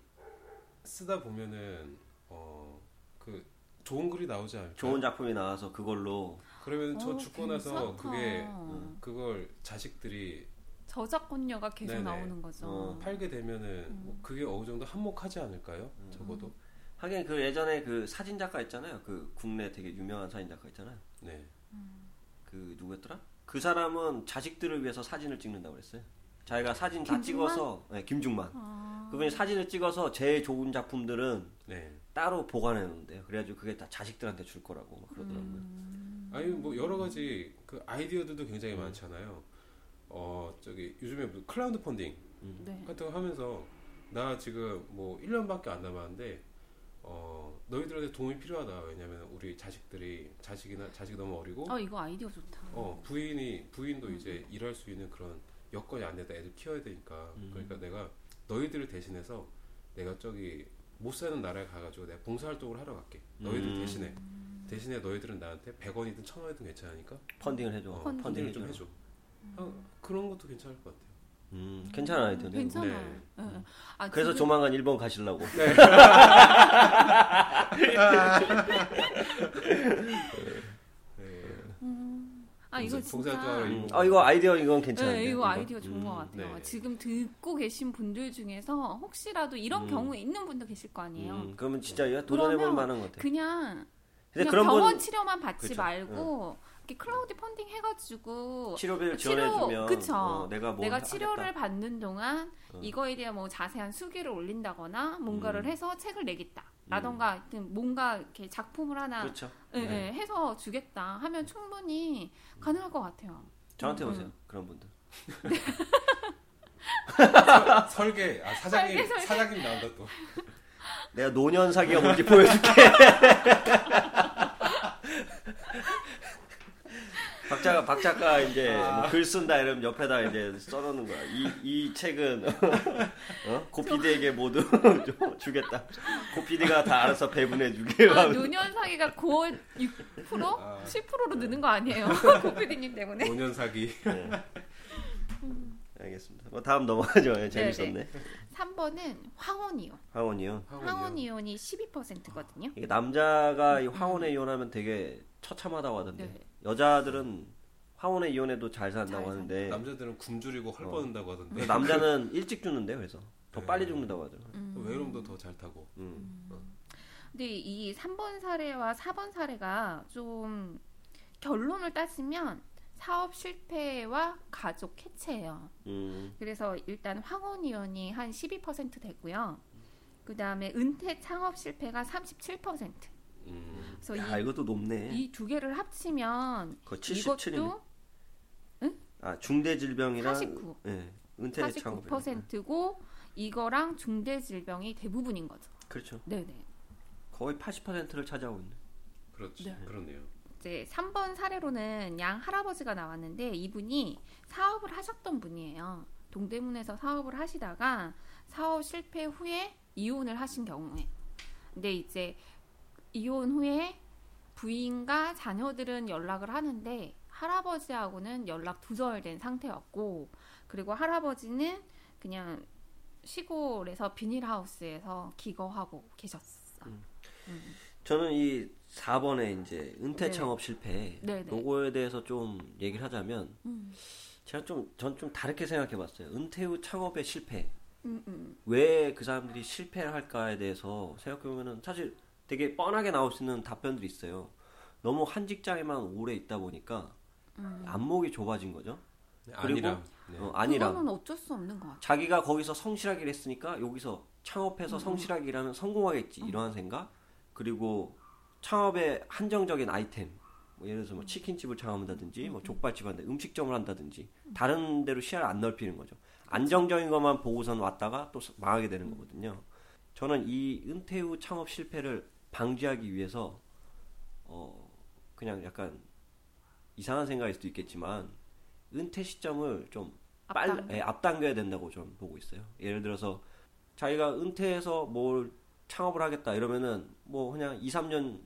쓰다 보면은 어 그 좋은 글이 나오지 않을까? 좋은 작품이 나와서 그걸로 그러면 저 어, 죽고 나서 괜찮다. 그게 음. 그걸 자식들이 저작권료가 계속 네네. 나오는 거죠. 어, 팔게 되면은 뭐 그게 어느 정도 한몫하지 않을까요? 적어도 하긴 그 예전에 그 사진 작가 있잖아요 그 국내 되게 유명한 사진 작가 있잖아요 네그 누구였더라 그 사람은 자식들을 위해서 사진을 찍는다고 그랬어요 자기가 사진 다 김중만? 찍어서 네, 김중만 아, 그분이 사진을 찍어서 제일 좋은 작품들은 네. 따로 보관해 놓는데요 그래가지고 그게 다 자식들한테 줄 거라고 막 그러더라고요 음. 아니 뭐 여러 가지 그 아이디어들도 굉장히 많잖아요. 어 저기 요즘에 크라우드 펀딩 네. 같은 거 하면서 나 지금 뭐 1년밖에 안 남았는데 어 너희들한테 도움이 필요하다. 왜냐면 우리 자식들이 자식이나 자식이 너무 어리고 어 이거 아이디어 좋다. 어 부인이 부인도 이제 일할 수 있는 그런 여건이 안 되다. 애들 키워야 되니까. 그러니까 내가 너희들을 대신해서 내가 저기 못 사는 나라에 가가지고 내가 봉사활동을 하러 갈게. 너희들 음. 대신에 대신에 너희들은 나한테 100원이든 1000원이든 괜찮으니까 펀딩을 해줘 어, 펀딩. 펀딩을 좀 해줘. 아, 그런 것도 괜찮을 것 같아요. 음, 괜찮은 아이디어네 괜찮아요. 네. 예, 예. 아, 그래서 지금- 조만간 일본 가시려고 네. 음. 아 이거 진짜 음. 아 이거 아이디어 이건 괜찮은데 네, 이거 아이디어 좋은 음. 것 같아요. 네. 지금 듣고 계신 분들 중에서 혹시라도 이런 음. 경우 있는 분도 계실 거 아니에요. 음, 그러면 진짜 이거 도전해볼 만한 것 같아 그냥 근데 그냥 그런 병원 분 치료만 받지 그쵸. 말고 이렇게 클라우드 펀딩 해가지고 치료비를 치료- 지원해주면 그쵸. 어, 내가 뭐 내가 하겠다. 치료를 받는 동안 어. 이거에 대한 뭐 자세한 수기를 올린다거나 뭔가를 음. 해서 책을 내겠다. 라던가 하여튼 뭔가 이렇게 작품을 하나 그렇죠. 예, 네. 예, 해서 주겠다 하면 충분히 가능할 것 같아요. 저한테 음, 오세요. 그런 분들. 설계 아 사장님 설계, 설계. 사장님 나온다 또. 내가 노년 사기가 뭔지 보여줄게. 박 작가 박 작가 이제 아. 뭐글 쓴다 이러면 옆에다 이제 써놓는 거야. 이 이 책은 어? 고피디에게 모두 좀 주겠다. 고피디가 다 알아서 배분해 주게. 아, 노년 사기가 곧 6%? 아. 10%로 느는 거 아니에요? 고피디님 때문에. 5년 사기. 네. 알겠습니다. 뭐 다음 넘어가죠. 예, 재밌었네. 3번은 황혼이요. 황혼이요. 황혼이온이 12%거든요. 이게 남자가 이 황혼에 이혼하면 되게 처참하다고 하던데 네. 여자들은 황혼에 이혼해도 잘 산다고 잘 하는데 남자들은 굶주리고 헐벗는다고 하던데. 그래서 남자는 일찍 죽는데 그래서 더 네. 빨리 죽는다고 하더라고. 음. 외로움도 더 잘 타고. 음. 근데 이 3번 사례와 4번 사례가 좀 결론을 따지면 사업 실패와 가족 해체예요. 음. 그래서 일단 황혼이온이 한 12% 되고요. 그 다음에 은퇴 창업 실패가 37%. 음. 그래서 야 이것도 높네. 이 두 개를 합치면 그 77이네. 이것도 아 중대 질병이랑 49. 예. 은퇴 창업. 49%고 이거랑 중대 질병이 대부분인 거죠. 그렇죠. 네네. 거의 80%를 차지하고 있네. 그렇죠. 네. 그렇네요. 이제 3번 사례로는 양 할아버지가 나왔는데 이분이 사업을 하셨던 분이에요. 동대문에서 사업을 하시다가 사업 실패 후에 이혼을 하신 경우에. 근데 이제 이혼 후에 부인과 자녀들은 연락을 하는데 할아버지하고는 연락 두절된 상태였고 그리고 할아버지는 그냥 시골에서 비닐하우스에서 기거하고 계셨어요. 음. 음. 저는 이 4번에 이제 은퇴 네. 창업 실패 네 네. 요거에 대해서 좀 얘기를 하자면 음. 제가 좀 전 좀 다르게 생각해 봤어요. 은퇴 후 창업의 실패. 음, 음. 왜그 사람들이 실패를 할까에 대해서 생각해 보면은 사실 되게 뻔하게 나올 수 있는 답변들이 있어요. 너무 한 직장에만 오래 있다 보니까 음. 안목이 좁아진 거죠. 네, 그리고 아니랑. 네. 어, 아니랑 그거는 어쩔 수 없는 것 같아요. 자기가 거기서 성실하게 일했으니까 여기서 창업해서 성실하게 일하면 성공하겠지 이러한 생각 그리고 창업의 한정적인 아이템 뭐 예를 들어서 뭐 치킨집을 창업한다든지 뭐 족발집 한다 음식점을 한다든지 다른 데로 시야를 안 넓히는 거죠 안정적인 것만 보고선 왔다가 또 망하게 되는 거거든요 저는 이 은퇴 후 창업 실패를 방지하기 위해서 어 그냥 약간 이상한 생각일 수도 있겠지만 은퇴 시점을 좀 빨리 앞당. 예, 앞당겨야 된다고 저는 보고 있어요. 예를 들어서 자기가 은퇴해서 뭘 창업을 하겠다 이러면은 뭐 그냥 2, 3년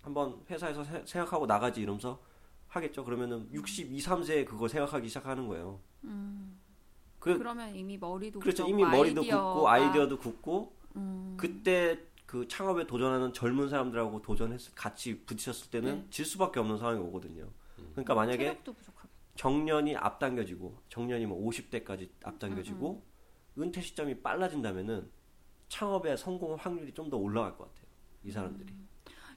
한번 회사에서 세- 생각하고 나가지 이러면서 하겠죠. 그러면은 62, 3세에 그걸 생각하기 시작하는 거예요. 그- 그러면 이미 머리도 그렇죠. 이미 머리도 아이디어가- 굳고 아이디어도 굳고 음, 그때 그 창업에 도전하는 젊은 사람들하고 도전했을 같이 부딪혔을 때는 네. 질 수밖에 없는 상황이 오거든요. 그러니까 만약에 정년이 앞당겨지고 정년이 뭐 50대까지 앞당겨지고 음, 은퇴 시점이 빨라진다면은 창업의 성공 확률이 좀 더 올라갈 것 같아요. 이 사람들이. 음.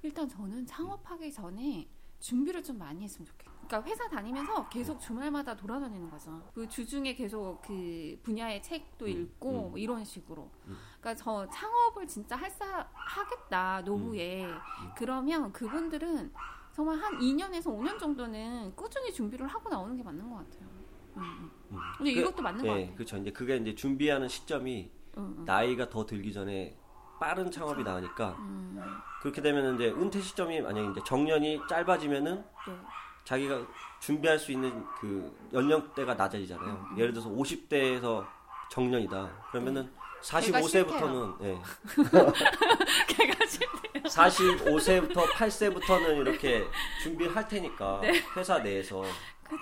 일단 저는 창업하기 전에 준비를 좀 많이 했으면 좋겠어요. 그러니까 회사 다니면서 계속 주말마다 돌아다니는 거죠. 그 주중에 계속 그 분야의 책도 음, 읽고 음. 뭐 이런 식으로. 음. 그러니까 저 창업을 진짜 할사 하겠다 노후에 음. 그러면 그분들은 정말 한 2년에서 5년 정도는 꾸준히 준비를 하고 나오는 게 맞는 것 같아요. 음, 음. 음. 근데 그- 이것도 맞는 것 예, 같아요. 그렇죠. 이제 그게 이제 준비하는 시점이 음, 음. 나이가 더 들기 전에 빠른 창업이 나으니까 음, 그렇게 되면 이제 은퇴 시점이 만약에 이제 정년이 짧아지면은 네. 자기가 준비할 수 있는 그 연령대가 낮아지잖아요. 음, 예를 들어서 50대에서 정년이다. 그러면은 45세부터는 예. 걔가 싫대. 45세부터 8세부터는 이렇게 준비를 할 테니까 네. 회사 내에서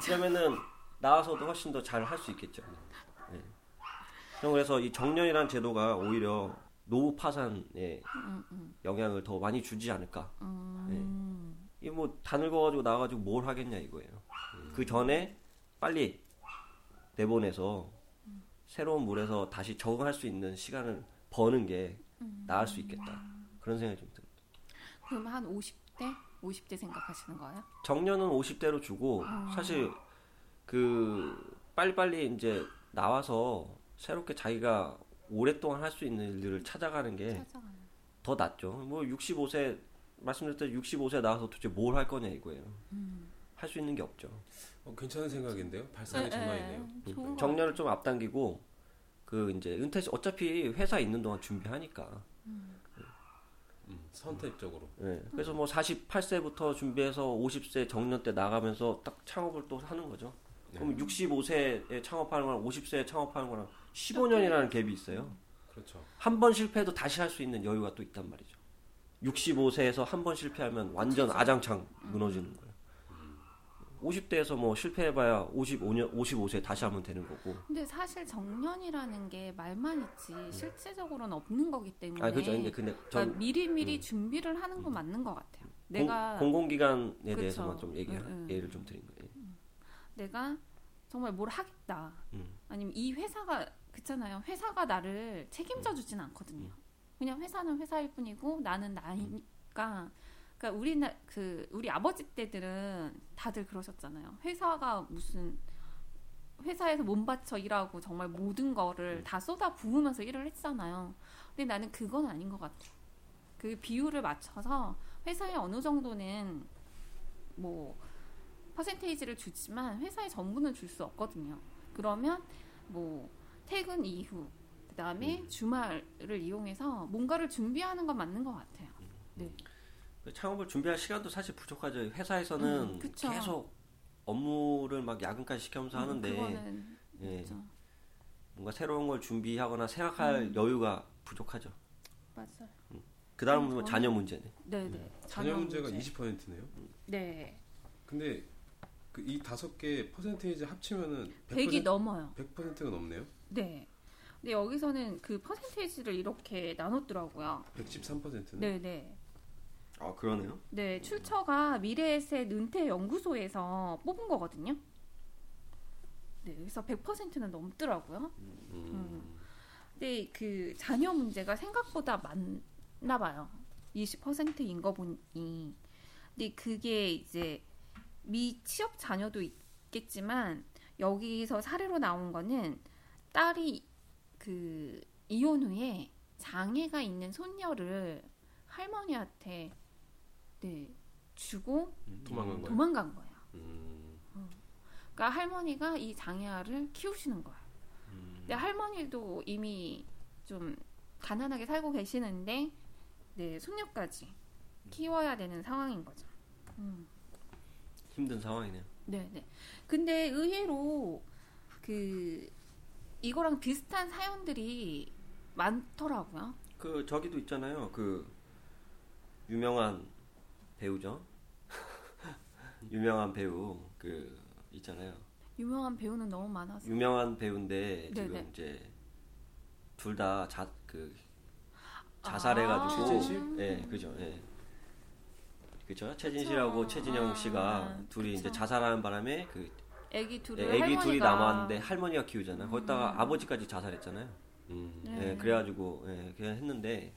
그러면은 나와서도 훨씬 더 잘 할 수 있겠죠. 예. 그래서 이 정년이라는 제도가 오히려 노후 파산에 음, 음, 영향을 더 많이 주지 않을까. 음. 이뭐다 늙어가지고 나와가지고 뭘 하겠냐 이거예요. 그 전에 빨리 내보내서 새로운 물에서 다시 적응할 수 있는 시간을 버는 게 나을 수 있겠다. 그런 생각이 좀 들어요. 그럼 한 50대? 50대 생각하시는 거예요? 정년은 50대로 주고 아. 사실 그 빨리빨리 이제 나와서 새롭게 자기가 오랫동안 할 수 있는 일들을 찾아가는 게. 더 낫죠. 뭐 65세 말씀드렸듯이 65세 나와서 도대체 뭘 할 거냐 이거예요. 음. 할수 있는 게 없죠. 어, 괜찮은 생각인데요. 발상의 전환이네요. 네, 좋은 거 정년을 좀 앞당기고 그 이제 은퇴 시 어차피 회사 있는 동안 준비하니까. 음, 선택적으로. 예. 그래서 뭐 48세부터 준비해서 50세 정년 때 나가면서 딱 창업을 또 하는 거죠. 네. 그럼 65세에 창업하는 거랑 50세에 창업하는 거랑 15년이라는 갭이 있어요. 그렇죠. 한 번 실패해도 다시 할 수 있는 여유가 또 있단 말이죠. 65세에서 한 번 실패하면 완전 아장창 무너지는 거예요. 50대에서 뭐 실패해봐야 55년, 55세 다시 하면 되는 거고. 근데 사실 정년이라는 게 말만 있지 실질적으로는 없는 거기 때문에 아, 그죠. 근데 근데 전 그러니까 미리 미리 음. 준비를 하는 건 맞는 것 같아요. 내가 공, 공공기관에 그쵸. 대해서만 좀 얘기, 응, 응. 예를 좀 드린 거예요. 내가 정말 뭘 하겠다. 음. 아니면 이 회사가 그렇잖아요. 회사가 나를 책임져 주진 않거든요. 그냥 회사는 회사일 뿐이고 나는 나니까 그러니까 우리나 그 우리 아버지 때들은 다들 그러셨잖아요. 회사가 무슨 회사에서 몸 바쳐 일하고 정말 모든 거를 다 쏟아 부으면서 일을 했잖아요. 근데 나는 그건 아닌 것 같아. 그 비율을 맞춰서 회사에 어느 정도는 뭐 퍼센테이지를 주지만 회사의 전부는 줄 수 없거든요. 그러면 뭐 퇴근 이후 그 다음에 주말을 이용해서 뭔가를 준비하는 건 맞는 것 같아요. 네. 그 창업을 준비할 시간도 사실 부족하죠. 회사에서는 음. 계속 업무를 막 야근까지 시켜면서 하는데 그거는 예. 뭔가 새로운 걸 준비하거나 생각할 음. 여유가 부족하죠. 맞아요. 그 다음은 음, 뭐 저는- 자녀 문제네. 네, 네. 자녀 문제가 문제. 20%네요. 네. 근데 그 이 다섯 개 퍼센테이지 합치면은 100 이 넘어요. 100%가 넘네요. 네. 근데 여기서는 그 퍼센테이지를 이렇게 나눴더라고요. 113%는. 네, 네. 아 그러네요. 네, 출처가 미래에셋 은퇴 연구소에서 뽑은 거거든요. 네, 그래서 100%는 넘더라고요. 음. 근데 그 자녀 문제가 생각보다 많나 봐요. 20%인 거 보니. 근데 그게 이제 미취업 자녀도 있겠지만 여기서 사례로 나온 거는 딸이 그 이혼 후에 장애가 있는 손녀를 할머니한테 네 주고 도망간 거예요. 도망간 거예요. 음, 그러니까 할머니가 이 장애아를 키우시는 거예요. 음. 근데 할머니도 이미 좀 가난하게 살고 계시는데 네 손녀까지 키워야 되는 상황인 거죠. 음. 힘든 상황이네요. 네, 네. 근데 의외로 그 이거랑 비슷한 사연들이 많더라고요. 그 저기도 있잖아요. 그 유명한 배우죠. 유명한 배우 그 있잖아요. 유명한 배우는 너무 많아서. 유명한 배우인데 지금 네네. 이제 둘 다 자 그 자살해가지고 최진 씨? 예 그죠 예 그죠 최진 씨라고 최진영 아, 씨가 둘이 그쵸. 이제 자살하는 바람에 그 애기 둘을 예, 애기 둘이 남았는데 할머니가 키우잖아요. 거기다가 음. 아버지까지 자살했잖아요. 음. 네. 예, 그래가지고 예, 그냥 했는데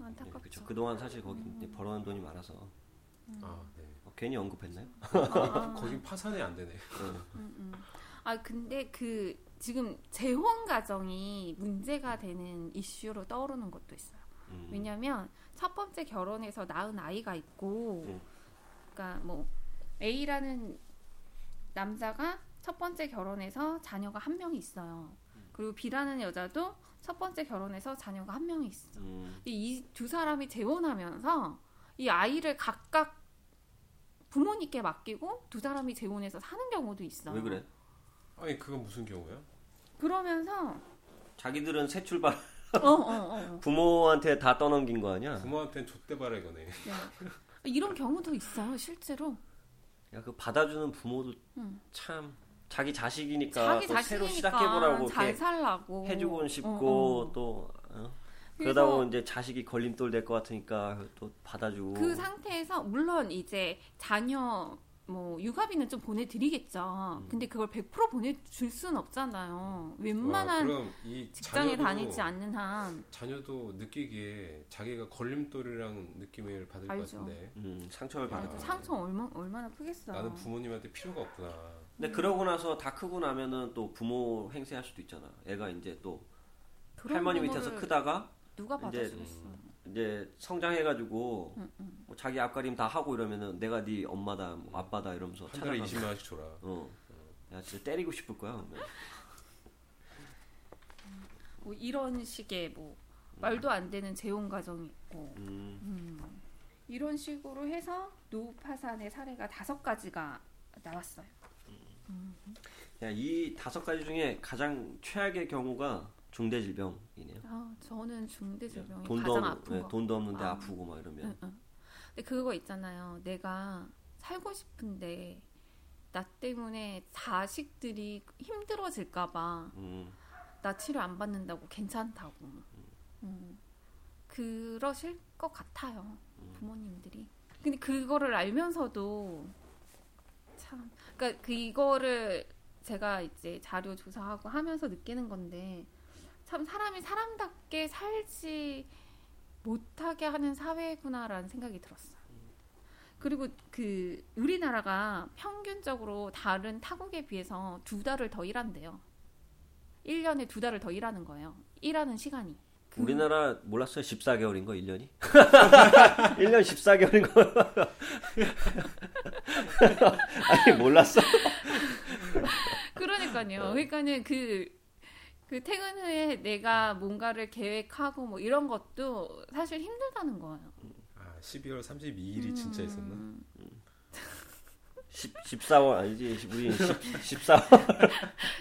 예, 안타깝죠. 그쵸. 그동안 사실 거기 이제 벌어놓은 돈이 많아서 아, 네. 어, 괜히 언급했나요? 아. 거긴 파산이 안 되네. 음, 음. 아 근데 그 지금 재혼 가정이 문제가 되는 이슈로 떠오르는 것도 있어요. 음. 왜냐하면 첫 번째 결혼해서 낳은 아이가 있고, 음. 그러니까 뭐 A라는 남자가 첫 번째 결혼해서 자녀가 한 명이 있어요. 그리고 B라는 여자도 첫 번째 결혼해서 자녀가 한 명이 있어. 음, 이두 사람이 재혼하면서 이 아이를 각각 부모님께 맡기고 두 사람이 재혼해서 사는 경우도 있어요. 왜 그래? 아니 그건 무슨 경우야? 그러면서 자기들은 새 출발 어, 어, 어, 어. 부모한테 다 떠넘긴 거 아니야? 부모한테는 좆대바라 이거네. 네. 이런 경우도 있어요, 실제로. 야, 그 받아주는 부모도 음. 참 자기 자식이니까 자기 또 새로 자식이니까 시작해보라고 잘 살라고 해주고는 싶고 어, 어. 또 어? 그러다 보면 이제 자식이 걸림돌 될 것 같으니까 또 받아주고 그 상태에서 물론 이제 자녀 뭐 육아비는 좀 보내드리겠죠. 음. 근데 그걸 100% 보내줄 수는 없잖아요. 웬만한 와, 그럼 이 직장에 자녀도, 다니지 않는 한 자녀도 느끼기에 자기가 걸림돌이랑 느낌을 받을 알죠. 것 같은데 음, 상처를 아. 받아. 상처 얼마 얼마나 크겠어. 나는 부모님한테 필요가 없구나. 근데 그러고 나서 다 크고 나면은 또 부모 행세할 수도 있잖아. 애가 이제 또 할머니 밑에서 크다가 누가 받아주겠어. 이제 성장해가지고 응, 응. 뭐 자기 앞가림 다 하고 이러면은 내가 네 엄마다 뭐 아빠다 이러면서 한 달에 찾아가면 20만 원씩 줘라. 어. 야 진짜 때리고 싶을 거야. 뭐 이런 식의 뭐 말도 안 되는 재혼 가정이 있고 음. 음. 이런 식으로 해서 노후 파산의 사례가 다섯 가지가 나왔어요. 야, 이 다섯 가지 중에 가장 최악의 경우가 중대 질병이네요. 아, 저는 중대 질병이 돈도 가장 없, 아픈 네, 거. 돈도 없는데 아. 아. 프고 막 이러면 응, 응. 근데 그거 있잖아요. 내가 살고 싶은데 나 때문에 자식들이 힘들어질까봐 음, 나 치료 안 받는다고 괜찮다고. 음. 그러실 것 같아요. 부모님들이. 근데 그거를 알면서도 참, 그러니까 그거를 제가 이제 자료 조사하고 하면서 느끼는 건데 참 사람이 사람답게 살지 못하게 하는 사회구나라는 생각이 들었어요. 그리고 그 우리나라가 평균적으로 다른 타국에 비해서 두 달을 더 일한대요. 1년에 두 달을 더 일하는 거예요. 일하는 시간이. 그- 우리나라 몰랐어요? 14개월인 거 1년이? 1년 14개월인 거 아니 몰랐어? 그러니까요. 그러니까는 그, 그 퇴근 후에 내가 뭔가를 계획하고 뭐 이런 것도 사실 힘들다는 거예요. 아 12월 32일이 진짜 있었나? 음. 10, 14월 아니지 우리 10, 14월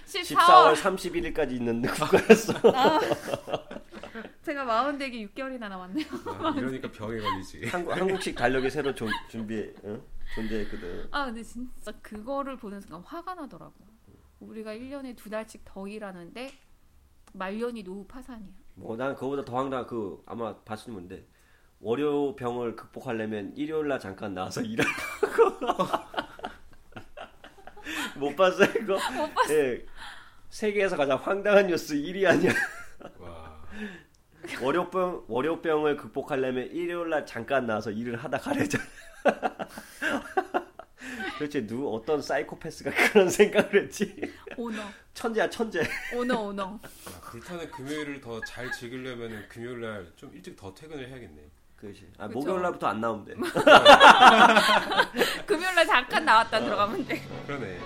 14월 14월 31일까지 있는 국가였어. 제가 마흔 되기 6개월이나 남았네요. 아, 이러니까 병에 걸리지. 한국, 한국식 달력이 새로 조, 준비 응? 존재했거든. 아 근데 진짜 그거를 보는 순간 화가 나더라고. 우리가 1년에 두 달씩 더 일하는데 말년이 노후 파산이야. 뭐난 그거보다 더 황당 그 아마 봤을 건데 월요 병을 극복하려면 일요일 날 잠깐 나와서 일하고 못 봤어요 이거? 못 봤어. 예, 세계에서 가장 황당한 뉴스 1위 아니야? 와. 월요병 월요병을 극복하려면 일요일 날 잠깐 나와서 일을 하다 가래잖아. 도대체 누 어떤 사이코패스가 그런 생각을 했지? 오너, 천재야 천재. 오너, 오너. 야, 불타는 금요일을 더 잘 즐기려면 금요일 날 좀 일찍 더 퇴근을 해야겠네. 그렇지. 아, 그쵸. 목요일 날부터 안 나오면 돼. 금요일 날 잠깐 나왔다 들어가면 돼. 그러네.